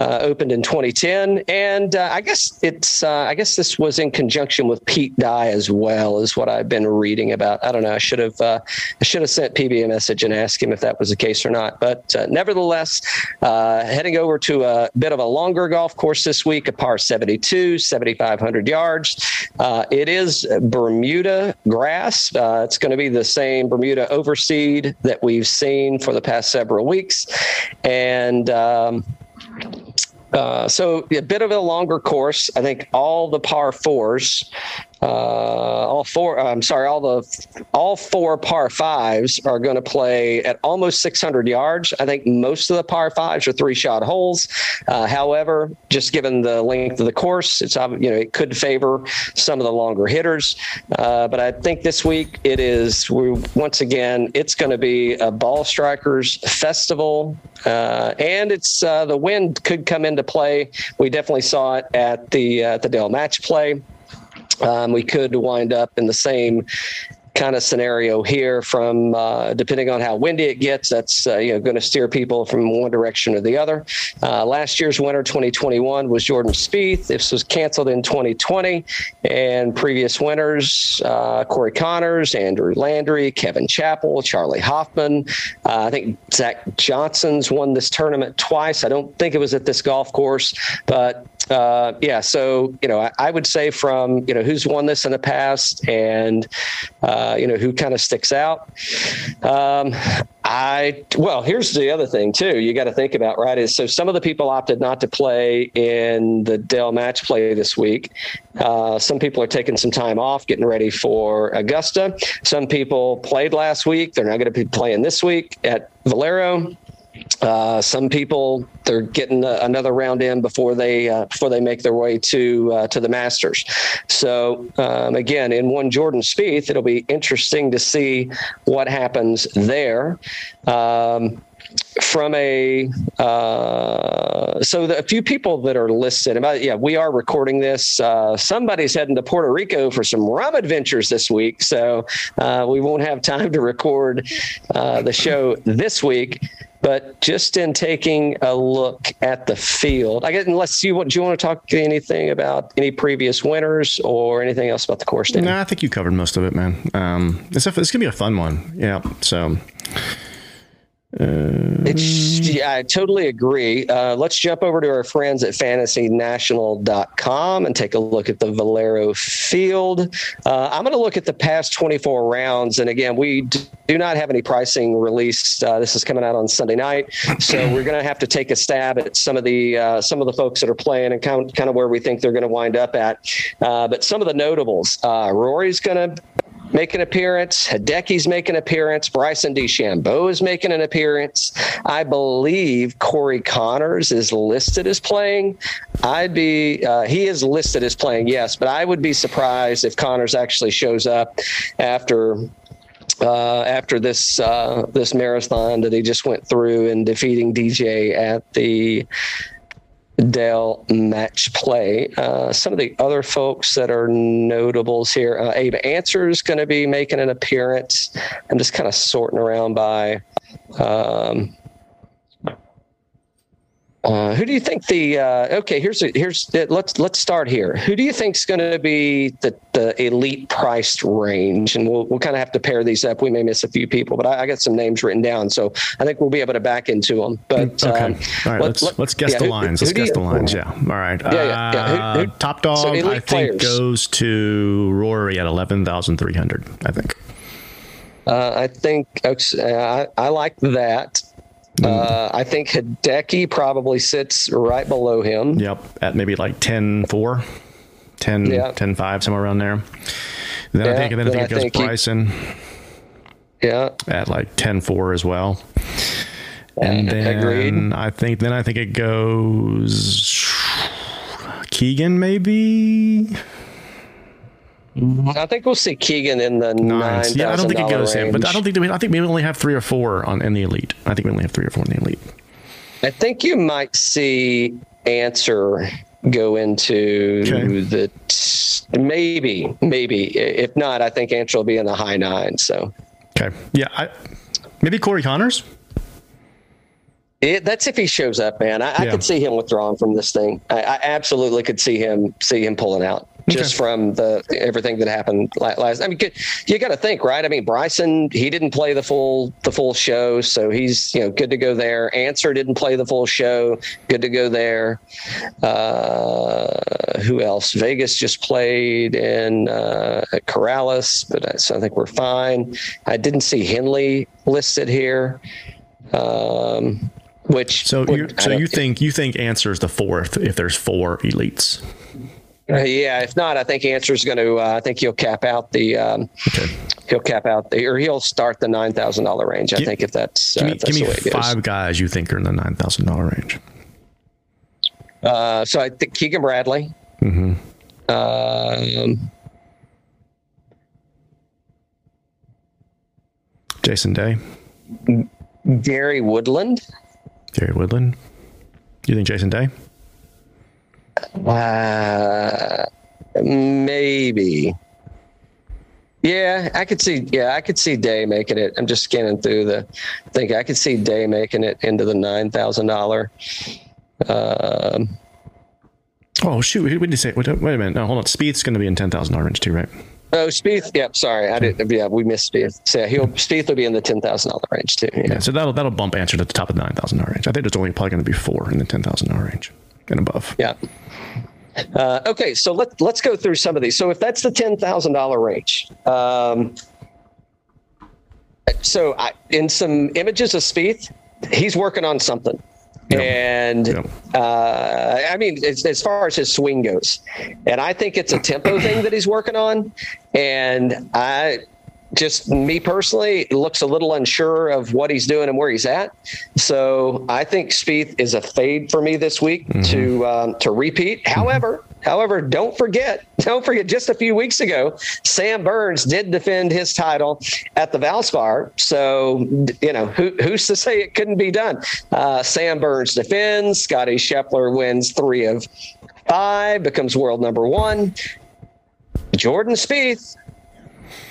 [SPEAKER 5] uh, opened in 2010, and uh, I guess it's uh, I guess this was in conjunction with Pete Dye as well, is what I've been reading about. I don't know. I should have uh, I should have sent PB a message and asked him if that was the case or not. But uh, nevertheless, uh, heading over to a bit of a longer golf course this week, a par 72, 7,500 yards. it is Bermuda grass. it's going to be the same Bermuda overseed that we we've seen for the past several weeks. And um, uh, so a bit of a longer course. I think all the par fours uh, all four. Uh, I'm sorry, all the all four par fives are going to play at almost 600 yards. I think most of the par fives are three shot holes. Uh, however, just given the length of the course, it's you know it could favor some of the longer hitters. Uh, but I think this week it is we once again it's going to be a ball strikers festival, uh, and it's uh, the wind could come into play. We definitely saw it at the at the Dell match play um, we could wind up in the same kind of scenario here from uh, depending on how windy it gets that's uh, you know going to steer people from one direction or the other. Uh, last year's winner 2021 was jordan Spieth. this was canceled in 2020 and previous winners uh, corey Conners andrew landry kevin chappell Charley hoffman. Uh, i think zach johnson's won this tournament twice. I don't think it was at this golf course but uh, yeah, so you know, I, I, would say from you know who's won this in the past, and uh, you know who kind of sticks out. Um, I well, here's the other thing too. You got to think about right is so some of the people opted not to play in the Dell match play this week. Uh, some people are taking some time off, getting ready for Augusta. Some people played last week. They're not going to be playing this week at Valero. Uh, some people they're getting a, another round in before they uh, before they make their way to uh, to the Masters. So um, again, in one Jordan Spieth, it'll be interesting to see what happens there. Um, from a uh, so the, a few people that are listed about yeah we are recording this uh, somebody's heading to puerto rico for some rum adventures this week so uh, we won't have time to record uh, the show this week but just in taking a look at the field, I guess unless you do you want to talk anything about any previous winners or anything else about the course?
[SPEAKER 6] No, nah, I think you covered most of it, man. Um, it's, a, it's gonna be a fun one. Yeah. So
[SPEAKER 5] it's, yeah, I totally agree. Uh, let's jump over to our friends at fantasynational.com and take a look at the Valero field. Uh, I'm going to look at the past 24 rounds. And again, we do not have any pricing released. Uh, this is coming out on Sunday night. So we're going to have to take a stab at some of the uh, some of the folks that are playing and count, kind of where we think they're going to wind up at. Uh, but some of the notables, uh, Rory's going to make an appearance. Hideki's making an appearance. Bryson DeChambeau is making an appearance. I believe Corey Conners is listed as playing. I'd be uh, he is listed as playing, yes, but I would be surprised if Conners actually shows up after uh, after this uh, this marathon that he just went through and defeating DJ at the Dell match play. Uh, some of the other folks that are notables here, uh, Abe Ancer is going to be making an appearance. I'm just kind of sorting around by. Um, uh, who do you think the uh, okay? Here's a, here's let's let's start here. Who do you think is going to be the, the elite priced range? And we'll we'll kind of have to pair these up. We may miss a few people, but I, I, got some names written down, so I think we'll be able to back into them. But
[SPEAKER 6] okay, um, all right, let, us guess yeah, the lines. Who, let's guess you, the lines. Yeah, all right. Yeah, yeah. yeah. Who, who, uh, top dog, so I think players. goes to Rory at eleven thousand three hundred. I think.
[SPEAKER 5] Uh, I think uh, I, I like that. Uh, I think Hideki probably sits right below him.
[SPEAKER 6] Yep, at maybe like 10 4, 10, yeah. 10 5, somewhere around there. Then yeah, I think, then I think it goes think Bryson.
[SPEAKER 5] He, yeah.
[SPEAKER 6] At like 10 4 as well. And then Agreed. I think then I think it goes Keegan maybe. Mm-hmm.
[SPEAKER 5] I think we'll see Keegan in the nine. Yeah,
[SPEAKER 6] I don't think it goes
[SPEAKER 5] range.
[SPEAKER 6] him, but I don't think we, I think we only have three or four on in the elite. I think we only have three or four in the elite.
[SPEAKER 5] I think you might see Ancer go into okay. the t- maybe maybe if not, I think Ancer will be in the high nine. So
[SPEAKER 6] okay, yeah, I Maybe Corey Conners.
[SPEAKER 5] It, that's if he shows up, man. I, I could see him withdrawing from this thing. I, I absolutely could see him see him pulling out just from the everything that happened last. I mean, you got to think, right? I mean, Bryson he didn't play the full the full show, so he's you know good to go there. Ancer didn't play the full show, good to go there. Uh, who else? Vegas just played in uh, Corales, but I, so I think we're fine. I didn't see Henley listed here. Um, which
[SPEAKER 6] So you so you think you think Ancer is the fourth if there's four elites.
[SPEAKER 5] Uh, yeah, if not, I think Ancer's going to. Uh, I think he'll cap out the. Um,
[SPEAKER 6] Okay.
[SPEAKER 5] He'll cap out the, or he'll start the nine thousand dollar range. I think if that's, uh,
[SPEAKER 6] Give me,
[SPEAKER 5] if that's
[SPEAKER 6] give me
[SPEAKER 5] goes.
[SPEAKER 6] five guys you think are in the nine thousand dollar range.
[SPEAKER 5] Uh, so I think Keegan Bradley.
[SPEAKER 6] Mm-hmm.
[SPEAKER 5] Um,
[SPEAKER 6] Jason Day,
[SPEAKER 5] Gary Woodland.
[SPEAKER 6] Gary Woodland. You think Jason Day?
[SPEAKER 5] Uh, maybe. Yeah, I could see. Yeah, I could see Day making it. I'm just scanning through the thing. I could see Day making it into the nine thousand dollar. Um,
[SPEAKER 6] Oh shoot! What did you say? Wait, wait a minute. No, hold on. Spieth's going to be in ten thousand dollar range too, right?
[SPEAKER 5] Oh, Spieth. Yep. sorry, I didn't. Yeah, we missed Spieth. So yeah, he'll Spieth will be in the ten thousand dollar range too. Yeah.
[SPEAKER 6] Yeah. So that'll that'll bump Ancer to the top of the nine thousand dollar range. I think there's only probably going to be four in the ten thousand dollar range and above.
[SPEAKER 5] Yeah. Uh, okay, so let let's go through some of these. So if that's the ten thousand dollar range, um, so I, in some images of Spieth, he's working on something. And
[SPEAKER 6] Yep.
[SPEAKER 5] uh, I mean, as, as far as his swing goes, and I think it's a tempo thing that he's working on. And I just me personally looks a little unsure of what he's doing and where he's at. So I think Spieth is a fade for me this week to um, to repeat. However, however, don't forget, don't forget. Just a few weeks ago, Sam Burns did defend his title at the Valspar. So you know who, who's to say it couldn't be done? Uh, Sam Burns defends. Scotty Scheffler wins three of five, becomes world number one. Jordan Spieth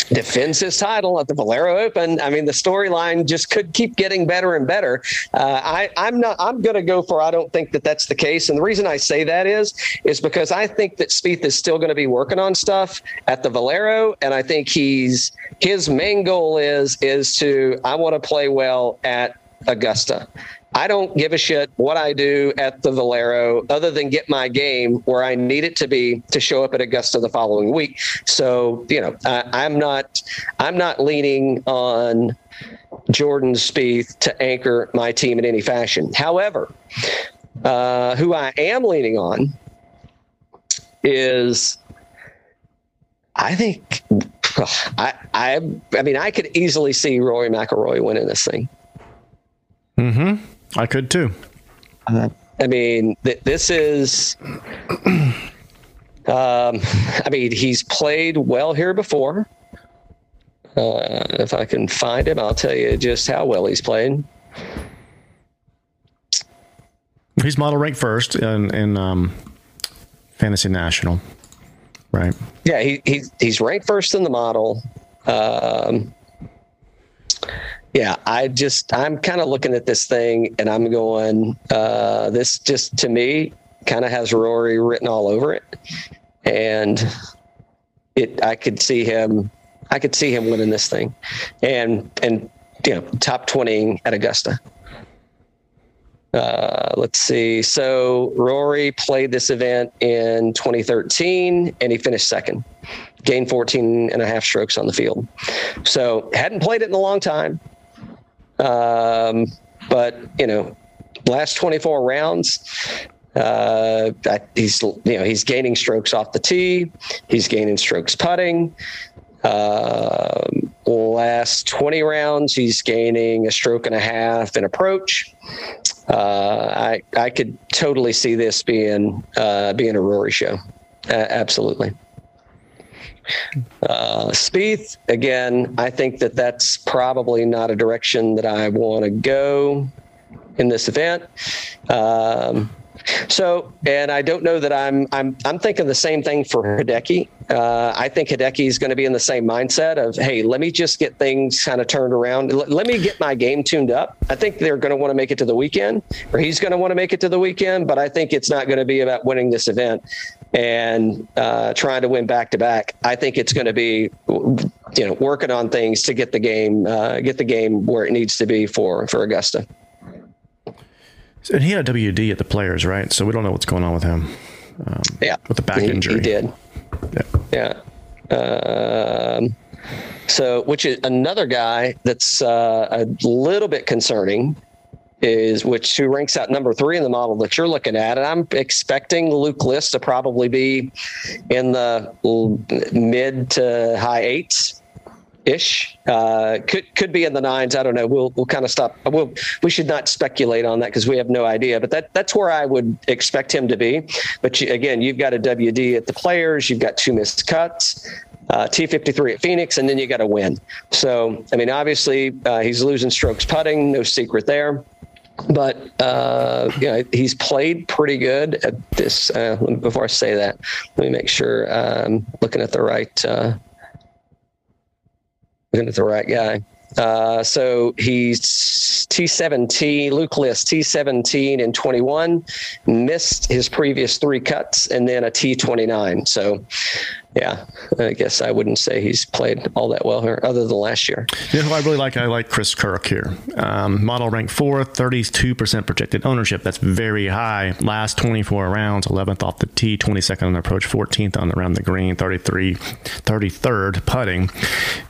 [SPEAKER 5] defends his title at the Valero Open. I mean, the storyline just could keep getting better and better. Uh, I, I'm not. I'm going to go for. I don't think that that's the case, and the reason I say that is is because I think that Spieth is still going to be working on stuff at the Valero, and I think he's his main goal is is to I want to play well at Augusta. I don't give a shit what I do at the Valero other than get my game where I need it to be to show up at Augusta the following week. So, you know, I, I'm not I'm not leaning on Jordan Spieth to anchor my team in any fashion. However, uh, who I am leaning on is I think I I I mean I could easily see Rory McIlroy winning this thing.
[SPEAKER 6] Mm-hmm. I could too.
[SPEAKER 5] I mean, th- this is. Um, I mean, he's played well here before. Uh, if I can find him, I'll tell you just how well he's played.
[SPEAKER 6] He's model ranked first in in um, Fantasy National, right?
[SPEAKER 5] Yeah, he, he's he's ranked first in the model. Um, yeah, I just I'm kind of looking at this thing and I'm going, uh, this just to me kind of has Rory written all over it, and it I could see him I could see him winning this thing, and and you know top twenty at Augusta. Uh, let's see. So Rory played this event in 2013 and he finished second, gained 14 and a half strokes on the field. So hadn't played it in a long time. Um, but, you know, last 24 rounds, uh, he's, you know, he's gaining strokes off the tee. He's gaining strokes putting. Um, last 20 rounds, he's gaining a stroke and a half in approach. Uh, I I could totally see this being uh, being a Rory show. Uh, absolutely. Uh, Spieth again. I think that that's probably not a direction that I want to go in this event. Um, so, and I don't know that I'm I'm I'm thinking the same thing for Hideki. Uh, I think Hideki is going to be in the same mindset of, hey, let me just get things kind of turned around. Let, let me get my game tuned up. I think they're going to want to make it to the weekend, or he's going to want to make it to the weekend. But I think it's not going to be about winning this event and uh, trying to win back to back. I think it's going to be, you know, working on things to get the game, uh, get the game where it needs to be for for Augusta.
[SPEAKER 6] And he had a WD at the players, right? So we don't know what's going on with him. Um,
[SPEAKER 5] yeah,
[SPEAKER 6] with the back
[SPEAKER 5] he,
[SPEAKER 6] injury.
[SPEAKER 5] He did. Yeah. yeah. Um, so, which is another guy that's uh, a little bit concerning is which who ranks out number three in the model that you're looking at, and I'm expecting Luke List to probably be in the mid to high eights ish. Uh, could could be in the nines. I don't know. We'll we'll kind of stop. We'll, we should not speculate on that because we have no idea. But that that's where I would expect him to be. But you, again, you've got a WD at the players. You've got two missed cuts. Uh, T53 at Phoenix, and then you got to win. So, I mean, obviously, uh, he's losing strokes putting, no secret there but uh, you know, he's played pretty good at this. Uh, before I say that, let me make sure I'm um, looking at the right uh, looking at the right guy. Uh, so he's T17, Luke List, T17 and 21, missed his previous three cuts, and then a T29. So yeah, I guess I wouldn't say he's played all that well here, other than last year.
[SPEAKER 6] You know who I really like? I like Chris Kirk here. Um, model rank four, 32% projected ownership. That's very high. Last 24 rounds, 11th off the tee, 22nd on the approach, 14th on the around the green, 33, 33rd putting.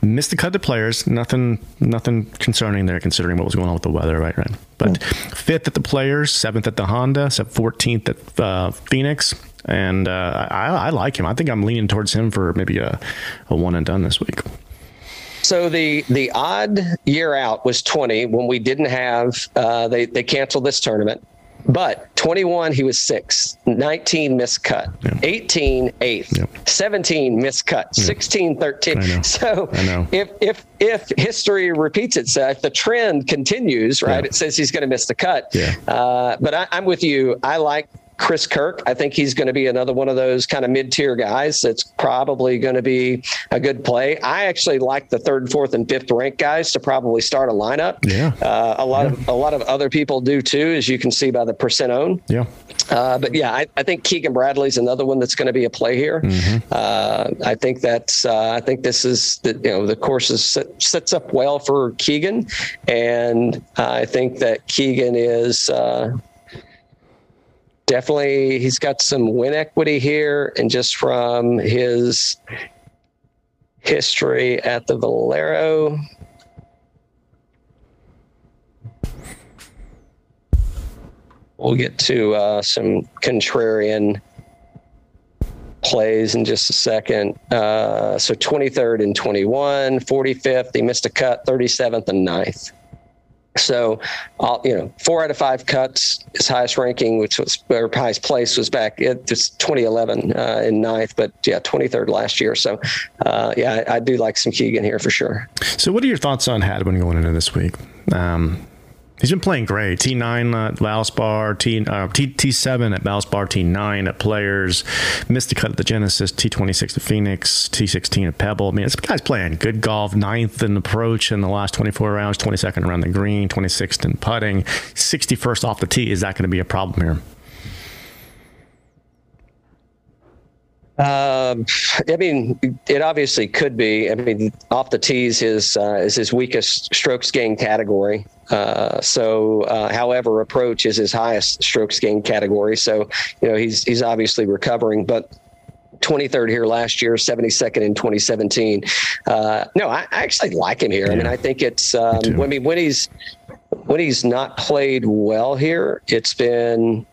[SPEAKER 6] Missed the cut to players. Nothing, nothing concerning there, considering what was going on with the weather, right? Right. But fifth at the players, seventh at the Honda, 14th at uh, Phoenix and uh, I, I, like him. I think I'm leaning towards him for maybe a, a one and done this week.
[SPEAKER 5] So the the odd year out was 20 when we didn't have uh, they they canceled this tournament. But 21, he was six. 19 missed cut. Yeah. 18, eighth. Yep. 17 missed cut. Yeah. 16, 13. So if if if history repeats itself, the trend continues, right? It says he's going to miss the cut.
[SPEAKER 6] Yeah.
[SPEAKER 5] Uh, but I, I'm with you. I like Chris Kirk. I think he's going to be another one of those kind of mid tier guys that's probably going to be a good play. I actually like the third, fourth, and fifth ranked guys to probably start a lineup.
[SPEAKER 6] Yeah.
[SPEAKER 5] Uh, a lot yeah. of a lot of other people do too, as you can see by the percent own.
[SPEAKER 6] Yeah.
[SPEAKER 5] Uh, but yeah, I, I, think Keegan Bradley's another one that's going to be a play here. Mm-hmm. Uh, I think that's uh, I think this is the you know the course is set, sets up well for Keegan, and I think that Keegan is uh, definitely he's got some win equity here and just from his history at the Valero. We'll get to uh, some contrarian plays in just a second. Uh, so 23rd and 21, 45th, he missed a cut, 37th and 9th. So, uh, you know, four out of five cuts. His highest ranking, which was or highest place, was back at 2011 uh, in ninth, but yeah, 23rd last year. So, uh, yeah, I, I, do like some Keegan here for sure.
[SPEAKER 6] So, what are your thoughts on Hadwin going into this week? Um, He's been playing great. T9 at Valspar, T, uh, T, T7 at Valspar, T9 at Players, missed a cut at the Genesis, T26 at Phoenix, T16 at Pebble. I mean, this guy's playing good golf, ninth in approach in the last 24 rounds, 22nd around the green, 26th in putting, 61st off the tee. Is that going to be a problem here?
[SPEAKER 5] Um, I mean, it obviously could be. I mean, off the tees is uh, is his weakest strokes gain category. Uh, so, uh, however, approach is his highest strokes gain category. So, you know, he's he's obviously recovering, but. 23rd here last year, 72nd in 2017. Uh, no, I, I, actually like him here. Yeah. I mean, I think it's. Um, I mean, when he's when he's not played well here, it's been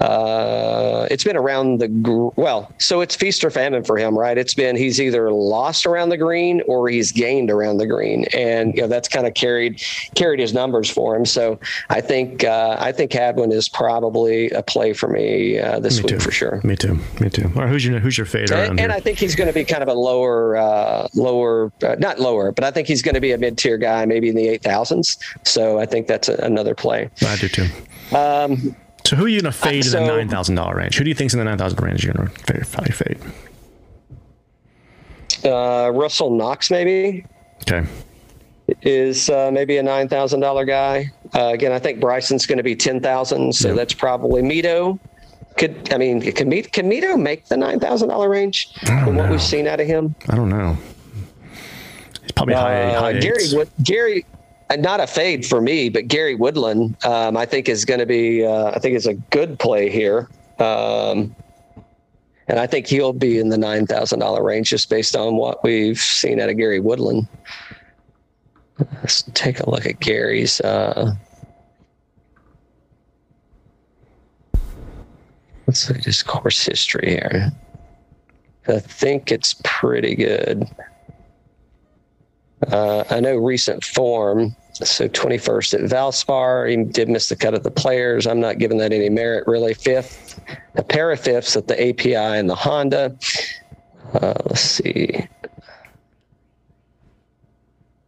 [SPEAKER 5] uh, it's been around the gr- well, so it's feast or famine for him, right? It's been he's either lost around the green or he's gained around the green, and you know that's kind of carried carried his numbers for him. So I think uh, I think Hadwin is probably a play for me uh, this me week
[SPEAKER 6] too.
[SPEAKER 5] for sure.
[SPEAKER 6] Me too. Me too. All right, who's your who's your favorite?
[SPEAKER 5] and, and I think he's going to be kind of a lower uh, lower uh, not lower, but I think he's going to be a mid tier guy, maybe in the eight thousands. So I think that's a, another play.
[SPEAKER 6] I do too. Um, so who are you going to fade uh, so, in the nine thousand dollar range? Who do you think's in the nine thousand range you're going to fade?
[SPEAKER 5] Uh, Russell Knox, maybe
[SPEAKER 6] Okay.
[SPEAKER 5] is uh, maybe a nine thousand dollar guy. Uh, again, I think Bryson's going to be ten thousand, so
[SPEAKER 6] Yeah.
[SPEAKER 5] that's probably Mito. Could I mean can Mito, can Mito make the nine thousand dollar range from what we've seen out of him?
[SPEAKER 6] I don't know. He's probably high,
[SPEAKER 5] Uh,
[SPEAKER 6] high
[SPEAKER 5] Gary
[SPEAKER 6] eights.
[SPEAKER 5] Gary, uh, not a fade for me, but Gary Woodland, um, I think is going to be. Uh, I think is a good play here, um, and I think he'll be in the nine thousand dollar range just based on what we've seen out of Gary Woodland. Let's take a look at Gary's. Uh, let's look at his course history here. I think it's pretty good. Uh, I know recent form. So 21st at Valspar, he did miss the cut of the players. I'm not giving that any merit, really. Fifth, a pair of fifths at the API and the Honda. Uh, let's see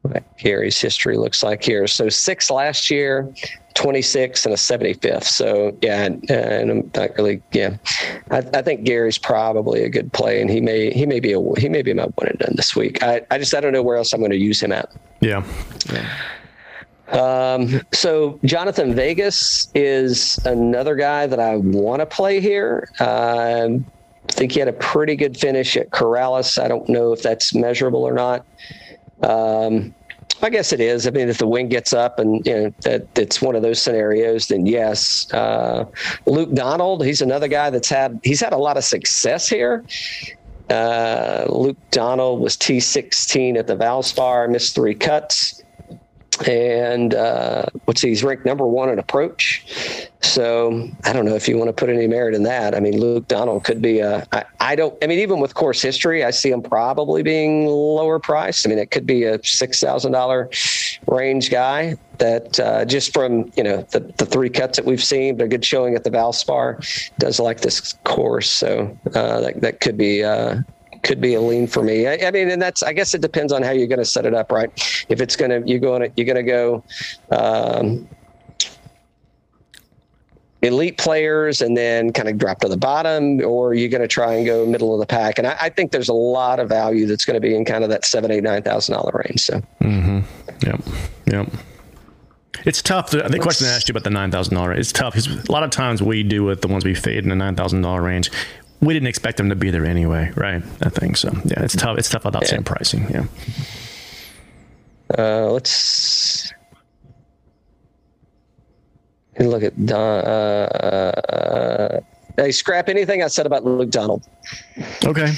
[SPEAKER 5] what Gary's history looks like here. So six last year, 26 and a 75th. So yeah, and, and I'm not really yeah. I, I think Gary's probably a good play, and he may he may be a he may be my one and done this week. I, I just I don't know where else I'm going to use him at.
[SPEAKER 6] Yeah.
[SPEAKER 5] Um, so Jhonattan Vegas is another guy that I want to play here. Um, I think he had a pretty good finish at Corales. I don't know if that's measurable or not. Um, I guess it is. I mean, if the wind gets up and you know that it's one of those scenarios, then yes. Uh, Luke Donald, he's another guy that's had he's had a lot of success here. Uh, Luke Donald was T16 at the Valspar, missed three cuts and uh, what's he, he's ranked number one in approach. So I don't know if you want to put any merit in that. I mean, Luke Donald could be a. I, I don't. I mean, even with course history, I see him probably being lower priced. I mean, it could be a six thousand dollar range guy that uh, just from you know the, the three cuts that we've seen, but a good showing at the Valspar, does like this course. So uh, that that could be. Uh, could be a lean for me. I, I mean, and that's I guess it depends on how you're going to set it up, right? If it's going to you're going to you're going to go um, elite players and then kind of drop to the bottom, or you're going to try and go middle of the pack. And I, I think there's a lot of value that's going to be in kind of that seven, eight, nine thousand dollar range. So
[SPEAKER 6] Yep. Yep. It's tough. To, the question I asked you about the nine thousand dollar. It's tough because a lot of times we do with the ones we fade in the nine thousand dollar range. We didn't expect them to be there anyway, right? I think so. Yeah, it's tough. It's tough without
[SPEAKER 5] Yeah.
[SPEAKER 6] seeing pricing. Yeah.
[SPEAKER 5] uh, let's look at Don. Uh, uh, hey, scrap anything I said about Luke Donald.
[SPEAKER 6] Okay.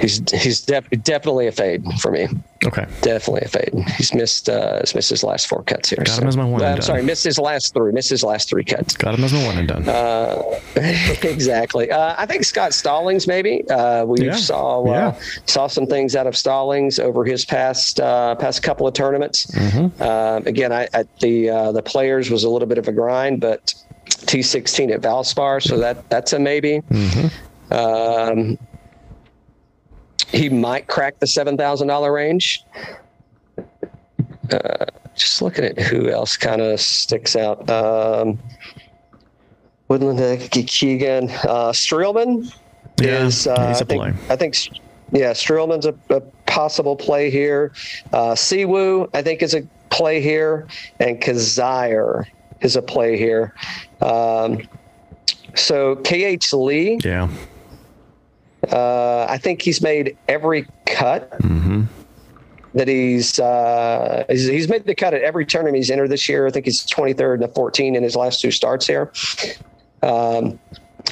[SPEAKER 5] He's he's def- definitely a fade for me.
[SPEAKER 6] Okay.
[SPEAKER 5] Definitely a fade. He's missed uh, he's missed his last four cuts here.
[SPEAKER 6] Got him as my one and
[SPEAKER 5] I'm
[SPEAKER 6] done.
[SPEAKER 5] sorry, missed his last three. Missed his last three cuts.
[SPEAKER 6] Got him as my one and done.
[SPEAKER 5] Uh, exactly. Uh, I think Scott Stallings maybe. Uh, we
[SPEAKER 6] Yeah.
[SPEAKER 5] saw uh,
[SPEAKER 6] Yeah.
[SPEAKER 5] saw some things out of Stallings over his past uh, past couple of tournaments.
[SPEAKER 6] Mm-hmm.
[SPEAKER 5] Um, again, I, I the uh, the players was a little bit of a grind, but T16 at Valspar, so that that's a maybe.
[SPEAKER 6] Mm-hmm.
[SPEAKER 5] Um, he might crack the seven thousand dollar range. Uh, just looking at who else kind of sticks out. Um, Woodland Keegan uh, Streelman
[SPEAKER 6] Yeah,
[SPEAKER 5] is. Uh,
[SPEAKER 6] he's a
[SPEAKER 5] I think,
[SPEAKER 6] play.
[SPEAKER 5] I think. Yeah, Streelman's a, a possible play here. Uh, Siwoo, I think, is a play here, and Kizzire is a play here. Um, so KH Lee,
[SPEAKER 6] yeah.
[SPEAKER 5] uh, I think he's made every cut that he's, uh, he's he's made the cut at every tournament he's entered this year. I think he's 23rd and the 14 in his last two starts here. Um,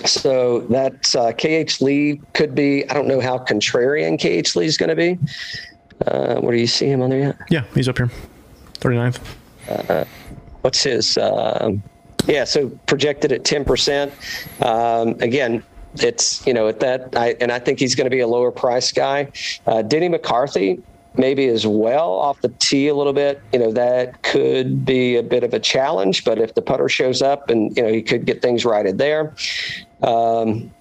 [SPEAKER 5] so that uh, KH Lee could be. I don't know how contrarian KH Lee is going to be. Uh, where do you see him on there yet?
[SPEAKER 6] Yeah. He's up here. 39th.
[SPEAKER 5] What's his um, yeah so projected at 10% um, again it's you know at that I, and i think he's going to be a lower price guy uh, denny mccarthy maybe as well off the tee a little bit you know that could be a bit of a challenge but if the putter shows up and you know he could get things righted there um,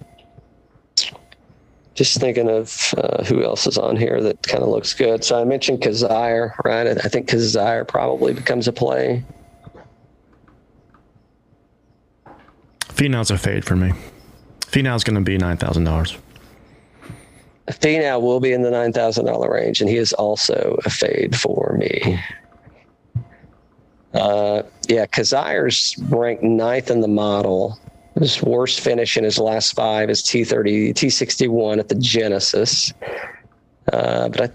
[SPEAKER 5] just thinking of uh, who else is on here that kind of looks good. So I mentioned Kizzire, right? I think Kizzire probably becomes a play.
[SPEAKER 6] Finau's a fade for me. Finau's going to be nine thousand dollars.
[SPEAKER 5] Finau will be in the nine thousand dollar range, and he is also a fade for me. Uh, yeah, Kizzire's ranked ninth in the model. His worst finish in his last five is T30, T61 at the Genesis. Uh, but I,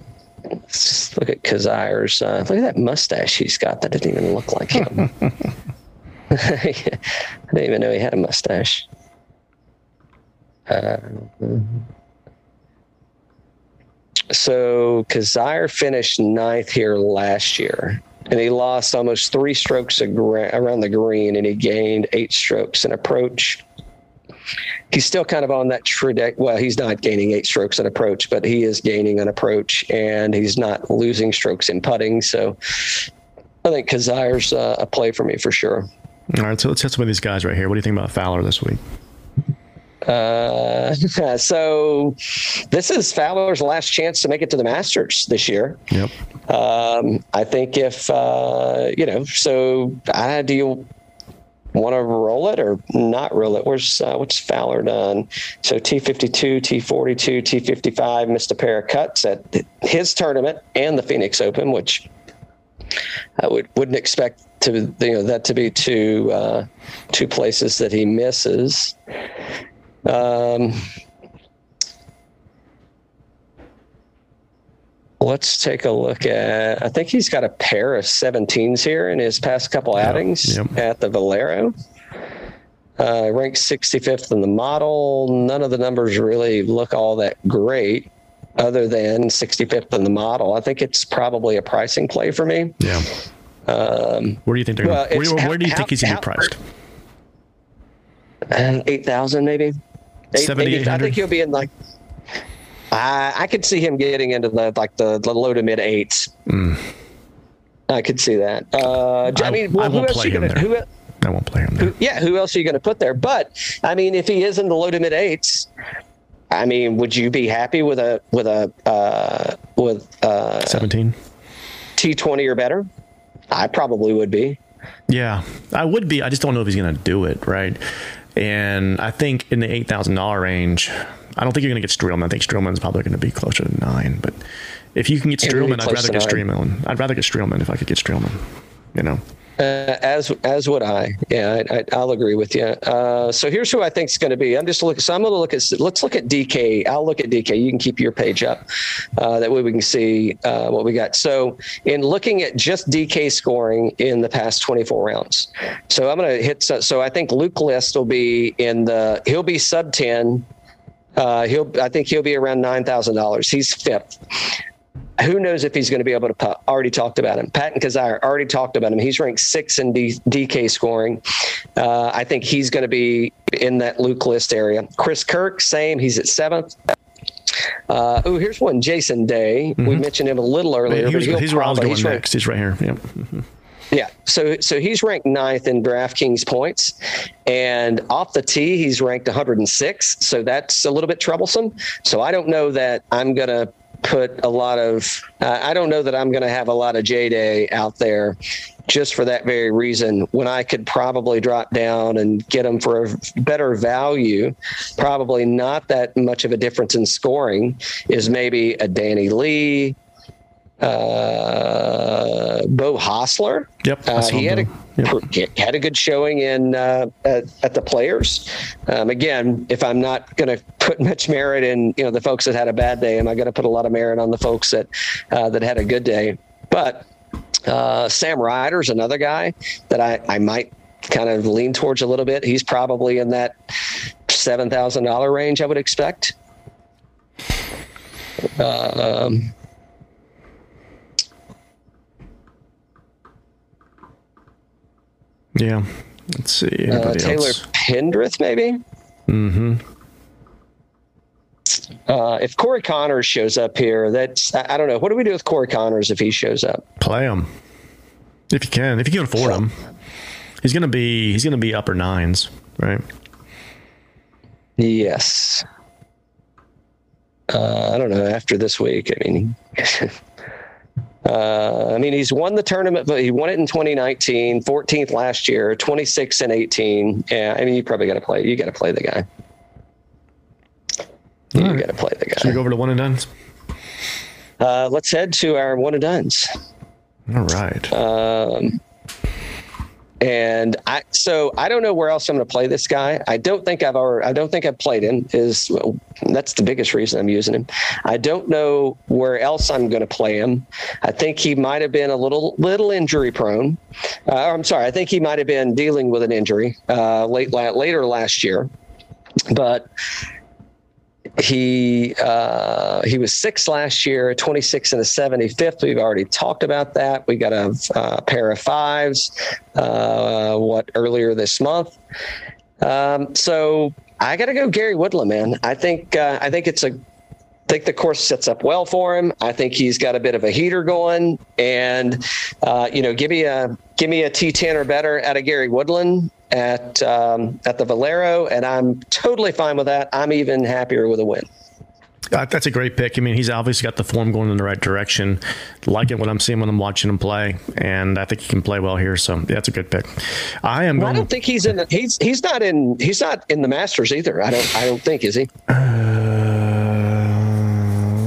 [SPEAKER 5] let's just look at Kizzire's. Uh, look at that mustache he's got. That didn't even look like him. I didn't even know he had a mustache. Uh, so Kizzire finished ninth here last year, and he lost almost three strokes around the green, and he gained eight strokes in approach. He's still kind of on that trajectory. Well, he's not gaining eight strokes in approach, but he is gaining an approach, and he's not losing strokes in putting. So I think Kizzire's uh, a play for me for sure.
[SPEAKER 6] All right, so let's hit some of these guys right here. What do you think about Fowler this week?
[SPEAKER 5] Uh, so this is Fowler's last chance to make it to the Masters this year.
[SPEAKER 6] Yep.
[SPEAKER 5] Um, I think if uh, you know, so uh, do you want to roll it or not roll it? Where's uh, what's Fowler done? So T fifty two, T forty two, T fifty five missed a pair of cuts at his tournament and the Phoenix Open, which I would wouldn't expect to you know that to be two uh, two places that he misses. Um, let's take a look at. I think he's got a pair of 17s here in his past couple outings at the Valero. Uh, ranked 65th in the model. None of the numbers really look all that great, other than 65th in the model. I think it's probably a pricing play for me.
[SPEAKER 6] Yeah.
[SPEAKER 5] Um,
[SPEAKER 6] where do you think they're?
[SPEAKER 5] well,
[SPEAKER 6] gonna, where, where do you
[SPEAKER 5] how-
[SPEAKER 6] think he's gonna be priced?
[SPEAKER 5] uh, 8,000 maybe. Eight- maybe- I think he'll be in like. I I could see him getting into the like the, the low to mid eights. I could see that. Uh, I.
[SPEAKER 6] I-
[SPEAKER 5] mean, well,
[SPEAKER 6] I
[SPEAKER 5] who else
[SPEAKER 6] play
[SPEAKER 5] you
[SPEAKER 6] him
[SPEAKER 5] gonna,
[SPEAKER 6] there.
[SPEAKER 5] who,
[SPEAKER 6] I won't play him there.
[SPEAKER 5] yeah, who else are you going to put there? But I mean, if he is in the low to mid eights, I mean, would you be happy with a with a uh, with uh,
[SPEAKER 6] Seventeen.
[SPEAKER 5] T twenty or better? I probably would be.
[SPEAKER 6] Yeah, I would be. I just don't know if he's going to do it, right? And I think in the eight thousand dollar range, I don't think you're going to get Streelman. I think Streelman's probably going to be closer to nine. But if you can get Streelman, I'd rather get
[SPEAKER 5] nine.
[SPEAKER 6] Streelman. I'd rather get Streelman if I could get Streelman. You know,
[SPEAKER 5] Uh, as as would I. Yeah, I, I, I'll agree with you. Uh, so here's who I think is going to be. I'm just looking. So I'm going to look at. Let's look at DK. I'll look at DK. You can keep your page up. Uh, that way we can see uh, what we got. So in looking at just DK scoring in the past 24 rounds. So I'm going to hit. So, so I think Luke List will be in the. He'll be sub 10. Uh, he'll. I think he'll be around nine thousand dollars. He's fifth who knows if he's going to be able to put, already talked about him. Patton Kizzire already talked about him. He's ranked six in D, DK scoring. Uh, I think he's going to be in that Luke list area. Chris Kirk, same. He's at seventh. Uh, oh, here's one. Jason Day. We mentioned him a little earlier.
[SPEAKER 6] he
[SPEAKER 5] but
[SPEAKER 6] was,
[SPEAKER 5] he'll
[SPEAKER 6] he's where I was going
[SPEAKER 5] he's ranked-
[SPEAKER 6] He's right here. Yep.
[SPEAKER 5] yeah. So so he's ranked ninth in DraftKings points, and off the tee he's ranked 106. So that's a little bit troublesome. So I don't know that I'm gonna put a lot of. Uh, I don't know that I'm gonna have a lot of J Day out there. Just for that very reason, when I could probably drop down and get them for a better value, probably not that much of a difference in scoring, is maybe a Danny Lee, uh, Beau Hossler.
[SPEAKER 6] Yep,
[SPEAKER 5] Uh, he had a he had a good showing in uh, at, at the players. Um, again, if I'm not going to put much merit in, you know, the folks that had a bad day, am I going to put a lot of merit on the folks that uh, that had a good day? But uh, Sam Ryder's another guy that I, I might kind of lean towards a little bit. He's probably in that seven thousand dollar range. I would expect. Um,
[SPEAKER 6] Yeah. Let's see.
[SPEAKER 5] uh, Taylor
[SPEAKER 6] else?
[SPEAKER 5] Pendrith, maybe.
[SPEAKER 6] Mm-hmm.
[SPEAKER 5] Uh, if Corey Conners shows up here, that's I, I don't know. What do we do with Corey Conners if he shows up?
[SPEAKER 6] Play him if you can. If you can afford him, he's gonna be he's gonna be upper nines, right?
[SPEAKER 5] Yes. Uh, I don't know. After this week, I mean, uh, I mean, he's won the tournament, but he won it in 2019, 14th last year, 26 and 18. Yeah, I mean, you probably got to play. You got to play the guy. You got to play the guy.
[SPEAKER 6] Should we go over to one and done?
[SPEAKER 5] Uh, let's head to our one and dones.
[SPEAKER 6] All right.
[SPEAKER 5] Um, and I so I don't know where else I'm going to play this guy. I don't think I've ever I don't think I've played him. Is well, that's the biggest reason I'm using him. I don't know where else I'm going to play him. I think he might have been a little little injury prone. Uh, I'm sorry. I think he might have been dealing with an injury uh, late later last year, but he uh, he was six last year, 26 and a 75th. We've already talked about that. We got a, uh pair of fives, uh, what earlier this month. Um, so I got to go Gary Woodland, man. I think uh, I think it's a I think the course sets up well for him. I think he's got a bit of a heater going, and uh, you know, give me a give me a T10 or better out of Gary Woodland at um, at the Valero, and I'm totally fine with that. I'm even happier with a win.
[SPEAKER 6] Uh, that's a great pick. I mean, he's obviously got the form going in the right direction. Like it when I'm seeing when I'm watching him play, and I think he can play well here. So yeah, that's a good pick. I am
[SPEAKER 5] Well, I don't think he's in. The, he's he's not in. He's not in the Masters either. I don't. I don't think is he.
[SPEAKER 6] Uh,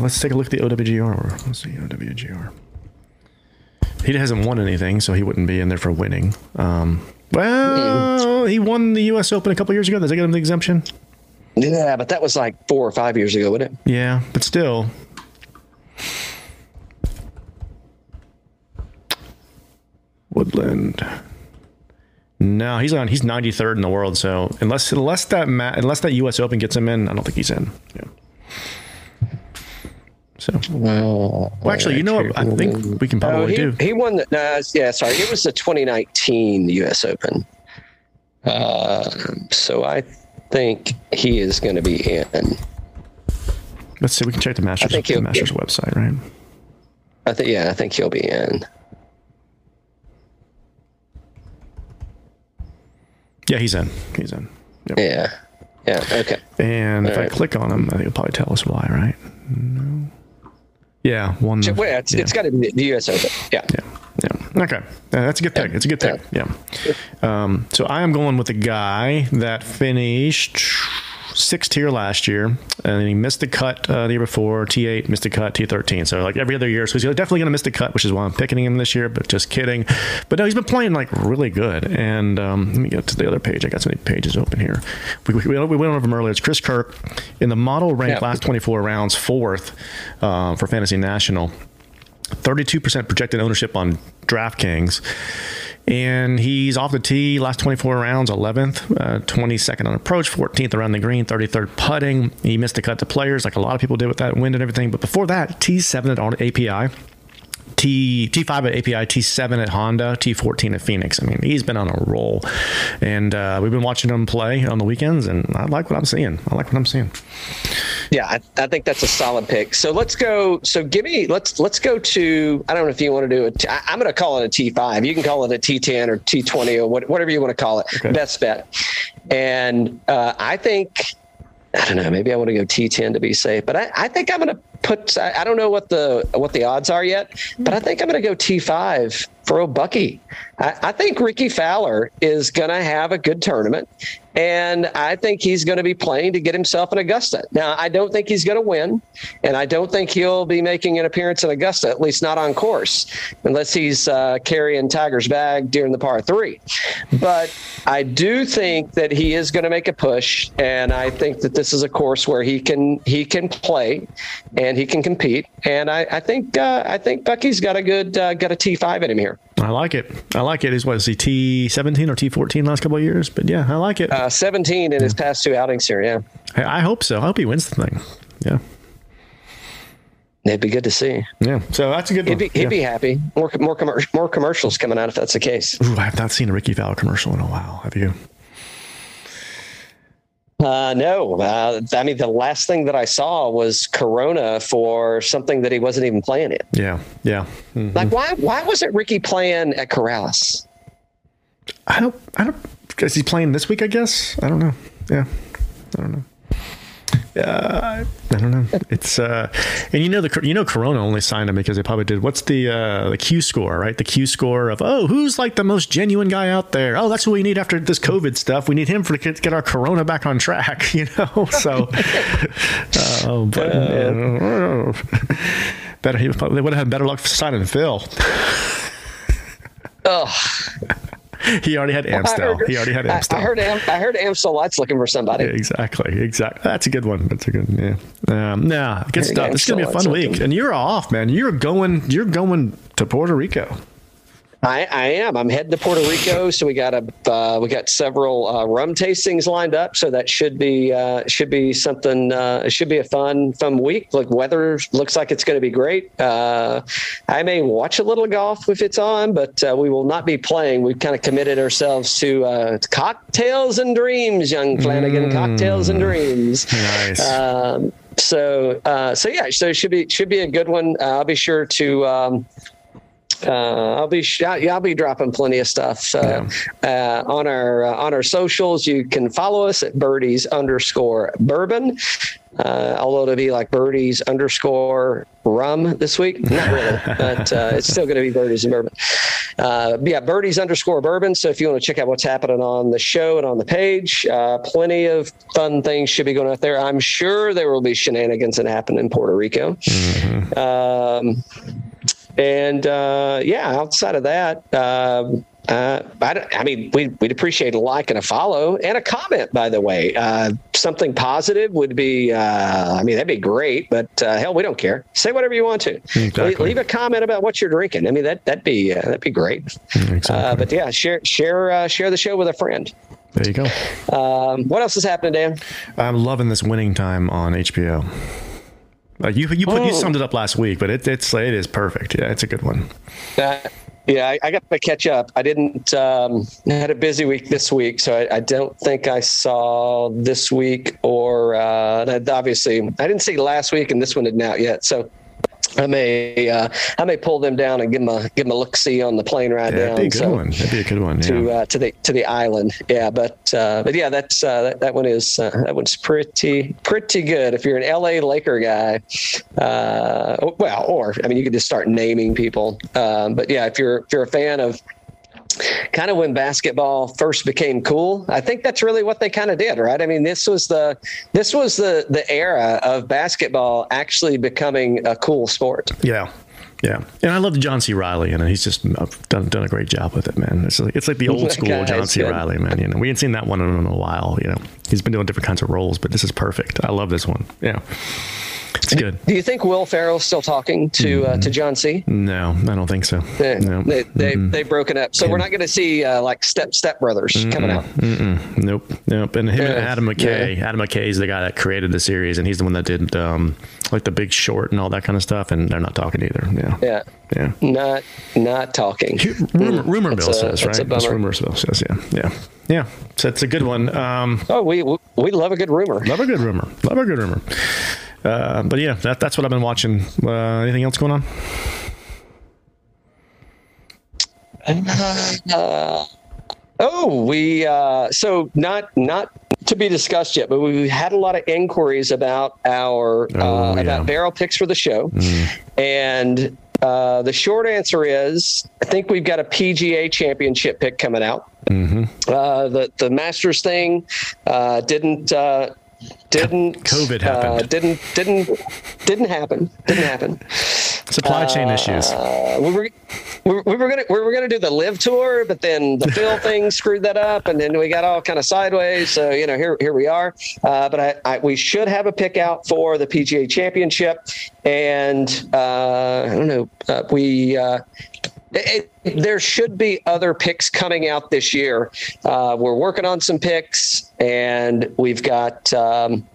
[SPEAKER 6] let's take a look at the OWGR. Let's see OWGR. He hasn't won anything, so he wouldn't be in there for winning. Um, well, he won the U.S. Open a couple years ago. Does that get him the exemption?
[SPEAKER 5] Yeah, but that was like four or five years ago, wasn't it?
[SPEAKER 6] Yeah, but still. Woodland. No, he's on. He's 93rd in the world. So unless unless that unless that U.S. Open gets him in, I don't think he's in. Yeah. So well, actually, you know what? I think we can
[SPEAKER 5] Oh,
[SPEAKER 6] probably
[SPEAKER 5] he,
[SPEAKER 6] do.
[SPEAKER 5] he won the. No, yeah, sorry. It was the 2019 U.S. Open. Uh, so I think he is going to be in.
[SPEAKER 6] Let's see. We can check the Masters the Masters website, right?
[SPEAKER 5] I think. Yeah, I think he'll be in.
[SPEAKER 6] Yeah, he's in. He's in. Yep.
[SPEAKER 5] Yeah. Yeah. Okay.
[SPEAKER 6] And if I click on him, I think it'll probably tell us why, right? No. Yeah, one.
[SPEAKER 5] So, it's,
[SPEAKER 6] yeah.
[SPEAKER 5] it's got to be the U.S. Open. Yeah.
[SPEAKER 6] Yeah. Yeah. Okay. Yeah, that's a good pick. It's a good pick. Yeah. Um, so I am going with a guy that finished sixth tier last year, and he missed the cut uh, the year before. T8 missed the cut. T13. So like every other year, so he's definitely going to miss the cut, which is why I'm picking him this year. But just kidding. But no, he's been playing like really good. And um, let me get to the other page. I got so many pages open here. We, we, we went over him earlier. It's Chris Kirk in the model rank
[SPEAKER 5] Yeah.
[SPEAKER 6] last 24 rounds, fourth uh, for Fantasy National. 32% projected ownership on DraftKings. And he's off the tee last 24 rounds, 11th, uh, 22nd on approach, 14th around the green, 33rd putting. He missed the cut to players like a lot of people did with that wind and everything. But before that, T7 at on API. T T5 at API, T7 at Honda, T14 at Phoenix. I mean, he's been on a roll, and uh, we've been watching him play on the weekends, and I like what I'm seeing. I like what I'm seeing.
[SPEAKER 5] Yeah, I, I think that's a solid pick. So let's go. So give me let's let's go to. I don't know if you want to do it. I'm going to call it a T5. You can call it a T10 or T20 or what, whatever you want to call it.
[SPEAKER 6] Okay.
[SPEAKER 5] Best bet. And uh, I think I don't know. Maybe I want to go T10 to be safe, but I, I think I'm going to put. I, I don't know what the what the odds are yet, but I think I'm going to go T5 for old Bucky. I, I think Rickie Fowler is going to have a good tournament, and I think he's going to be playing to get himself an Augusta. Now, I don't think he's going to win, and I don't think he'll be making an appearance in Augusta, at least not on course, unless he's uh, carrying Tiger's bag during the par three. But I do think that he is going to make a push, and I think that this is a course where he can he can play and he can compete. And I, I think uh, I think Bucky's got a good uh, got a T five in him here.
[SPEAKER 6] I like it. I like it. Is what is he T17 or T14 last couple of years? But yeah, I like it.
[SPEAKER 5] Uh, 17 in his past two outings here. Yeah,
[SPEAKER 6] I, I hope so. I hope he wins the thing. Yeah,
[SPEAKER 5] it'd be good to see.
[SPEAKER 6] yeah. So that's a good
[SPEAKER 5] He'd
[SPEAKER 6] one.
[SPEAKER 5] be, he'd
[SPEAKER 6] Yeah.
[SPEAKER 5] be happy. More more commer- more commercials coming out if that's the case.
[SPEAKER 6] Ooh, I have not seen a Rickie Fowler commercial in a while. Have you?
[SPEAKER 5] Uh, no, uh, I mean the last thing that I saw was Corona for something that he wasn't even playing in.
[SPEAKER 6] Yeah, yeah. Mm.
[SPEAKER 5] Like why why wasn't Ricky playing at Corales?
[SPEAKER 6] I don't. I don't. Is he playing this week? I guess. I don't know. Yeah, I don't know. Uh, I don't know. It's uh, and you know the you know Corona only signed him because they probably did what's the uh, the Q score right? The Q score of oh who's like the most genuine guy out there? Oh, that's what we need after this COVID stuff. We need him for to get our Corona back on track. You know, so uh, but uh, better he they would have had better luck signing Phil.
[SPEAKER 5] Oh,
[SPEAKER 6] he already had Amstel.
[SPEAKER 5] heard-
[SPEAKER 6] he already had Amstel.
[SPEAKER 5] I heard Am, I heard Amstel Lights looking for somebody.
[SPEAKER 6] Exactly, exactly. That's a good one. That's a good, one. yeah. Um, nah, good stuff. It's gonna be a fun week, and you're off, man. You're going. You're going to Puerto Rico.
[SPEAKER 5] I, I am. I'm heading to Puerto Rico, so we got a uh, we got several uh, rum tastings lined up. So that should be uh, should be something. Uh, it should be a fun fun week. Like weather looks like it's going to be great. Uh, I may watch a little golf if it's on, but uh, we will not be playing. We've kind of committed ourselves to uh, cocktails and dreams, young Flanagan. Cocktails and dreams.
[SPEAKER 6] Nice.
[SPEAKER 5] Um, so uh, so yeah, so it should be should be a good one. Uh, I'll be sure to. Um, uh, I'll be sh- yeah, I'll be dropping plenty of stuff uh, uh, on our uh, on our socials. You can follow us at birdies underscore bourbon. Uh, although it'll be like birdies underscore rum this week, not really, but uh, it's still going to be birdies and bourbon. Uh, yeah, birdies underscore bourbon. So if you want to check out what's happening on the show and on the page, uh, plenty of fun things should be going out there. I'm sure there will be shenanigans that happen in Puerto Rico. Um, and uh, yeah, outside of that, um, uh, I, I mean, we, we'd appreciate a like and a follow and a comment, by the way. Uh, something positive would be, uh, I mean, that'd be great, but uh, hell, we don't care. Say whatever you want to.
[SPEAKER 6] Exactly.
[SPEAKER 5] Le- Leave a comment about what you're drinking. I mean, that, that'd be, uh, that'd be great. Uh, but yeah, share, share, uh, share the show with a friend.
[SPEAKER 6] There you go.
[SPEAKER 5] Um, what else is happening, Dan?
[SPEAKER 6] I'm loving this winning time on HBO. Like you, you put you
[SPEAKER 5] Oh.
[SPEAKER 6] summed it up last week, but it, it's it is perfect. Yeah, it's a good one.
[SPEAKER 5] Uh, yeah, I, I got to catch up. I didn't. Um, had a busy week this week, so I, I don't think I saw this week or uh, obviously I didn't see last week, and this one isn't out yet. So I may uh, I may pull them down and give them a give them a look see on the plane ride
[SPEAKER 6] Yeah,
[SPEAKER 5] down.
[SPEAKER 6] that'd be a good
[SPEAKER 5] so,
[SPEAKER 6] one. That'd be a good one.
[SPEAKER 5] To uh, to the to the island, yeah, but uh, but yeah, that's uh, that, that one is uh, that one's pretty pretty good. If you're an LA Laker guy, uh, well, or I mean, you could just start naming people. Um, but yeah, if you're if you're a fan of kind of when basketball first became cool i think that's really what they kind of did right i mean this was the this was the the era of basketball actually becoming a cool sport
[SPEAKER 6] Yeah. Yeah, and I love John C. Reilly, and he's just uh, done done a great job with it, man. It's like it's like the old school
[SPEAKER 5] guy
[SPEAKER 6] John C.
[SPEAKER 5] good.
[SPEAKER 6] Reilly, man. You know, we ain't seen that one in a while. You know, he's been doing different kinds of roles, but this is perfect. I love this one. Yeah, it's good.
[SPEAKER 5] do you think will ferrell's still talking to uh, to john c
[SPEAKER 6] No, I don't think so.
[SPEAKER 5] Yeah,
[SPEAKER 6] No,
[SPEAKER 5] they they they've broken up so we're not going to see uh, like step step brothers coming out
[SPEAKER 6] nope, nope. And him and Adam McKay. Adam McKay is the guy that created the series, and he's the one that did um, like the Big Short and all that kind of stuff. And they're not talking either. Yeah,
[SPEAKER 5] yeah
[SPEAKER 6] yeah.
[SPEAKER 5] not not talking
[SPEAKER 6] Rumor, rumor
[SPEAKER 5] That's
[SPEAKER 6] mill
[SPEAKER 5] a-
[SPEAKER 6] says,
[SPEAKER 5] that's
[SPEAKER 6] right?
[SPEAKER 5] a
[SPEAKER 6] That's rumor mill says, yeah, yeah, yeah. So it's a good one. Um,
[SPEAKER 5] oh we we love a good rumor
[SPEAKER 6] love a good rumor. Love a good rumor. Uh, but yeah, that, that's what I've been watching. Uh, anything else going on?
[SPEAKER 5] Uh, oh, we uh, so not not to be discussed yet, but we had a lot of inquiries about our
[SPEAKER 6] Oh,
[SPEAKER 5] uh,
[SPEAKER 6] yeah.
[SPEAKER 5] about barrel picks for the show, and uh, the short answer is I think we've got a PGA Championship pick coming out.
[SPEAKER 6] Mm-hmm.
[SPEAKER 5] Uh, the the Masters thing uh, didn't. Uh, didn't
[SPEAKER 6] COVID
[SPEAKER 5] Uh,
[SPEAKER 6] happened.
[SPEAKER 5] didn't didn't didn't happen. Didn't happen.
[SPEAKER 6] Supply chain issues.
[SPEAKER 5] Uh, we were we were, we were gonna we were gonna do the live tour, but then the Phil thing screwed that up, and then we got all kind of sideways. So you know, here here we are. Uh, but I, I we should have a pick out for the PGA Championship, and uh, I don't know. Uh, we. It, there should be other picks coming out this year. Uh, we're working on some picks, and we've got um,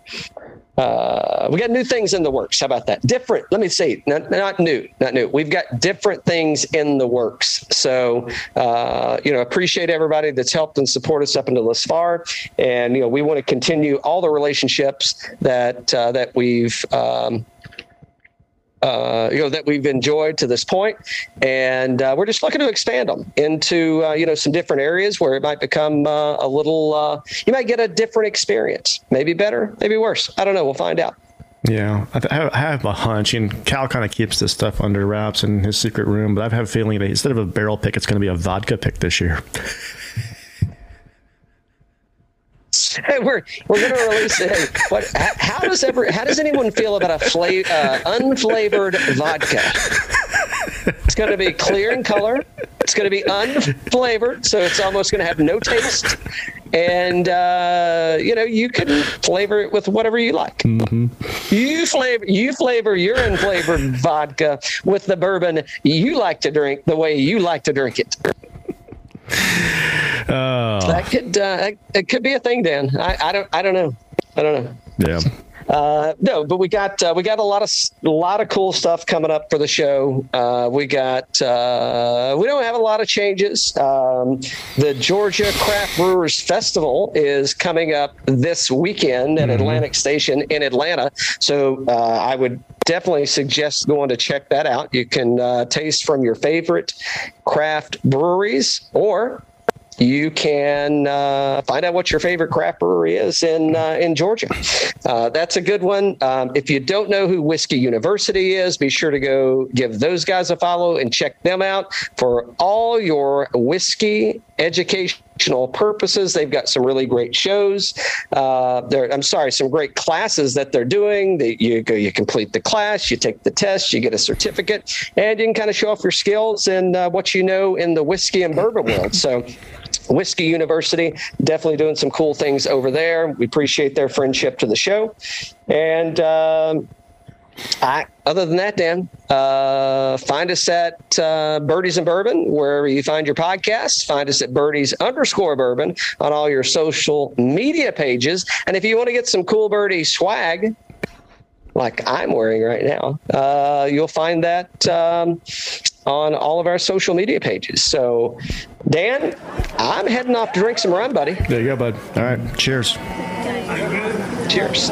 [SPEAKER 5] uh, we got new things in the works. How about that? Different. Let me see. not, not new, not new. We've got different things in the works. So, uh, you know, appreciate everybody that's helped and support us up until this far, and you know, we want to continue all the relationships that uh, that we've. Um, uh, you know that we've enjoyed to this point, and uh, we're just looking to expand them into uh, you know some different areas where it might become uh, a little. Uh, you might get a different experience, maybe better, maybe worse. I don't know. We'll find out.
[SPEAKER 6] Yeah, I, I have a hunch, and Cal kind of keeps this stuff under wraps in his secret room. But I have a feeling that instead of a barrel pick, it's going to be a vodka pick this year.
[SPEAKER 5] we're we're going to release it. What? How does ever? How does anyone feel about a fla- uh, unflavored vodka? It's going to be clear in color. It's going to be unflavored, so it's almost going to have no taste. And uh, you know, you can flavor it with whatever you like. Mm-hmm. You flavor you flavor your unflavored vodka with the bourbon you like to drink the way you like to drink it. Oh. That could uh, it could be a thing, Dan. I, I don't I don't know. I don't know.
[SPEAKER 6] Yeah.
[SPEAKER 5] Uh, no, but we got uh, we got a lot of a lot of cool stuff coming up for the show. Uh, we got uh, we don't have a lot of changes. Um, the Georgia Craft Brewers Festival is coming up this weekend at mm-hmm. Atlantic Station in Atlanta. So uh, I would definitely suggest going to check that out. You can uh, taste from your favorite craft breweries or you can uh, find out what your favorite craft brewery is in uh, in Georgia. Uh, that's a good one. Um, if you don't know who Whiskey University is, be sure to go give those guys a follow and check them out for all your whiskey educational purposes. They've got some really great shows. Uh, I'm sorry, some great classes that they're doing. That you go, you complete the class, you take the test, you get a certificate, and you can kind of show off your skills and uh, what you know in the whiskey and bourbon world. So Whiskey University, definitely doing some cool things over there. We appreciate their friendship to the show. And um, I, other than that, Dan, uh, find us at uh, Birdies and Bourbon, wherever you find your podcasts. Find us at Birdies underscore Bourbon on all your social media pages. And if you want to get some cool birdie swag, like I'm wearing right now, uh, you'll find that um, on all of our social media pages. So, Dan, I'm heading off to drink some rum, buddy.
[SPEAKER 6] There you go, bud. All right. Cheers.
[SPEAKER 5] Cheers.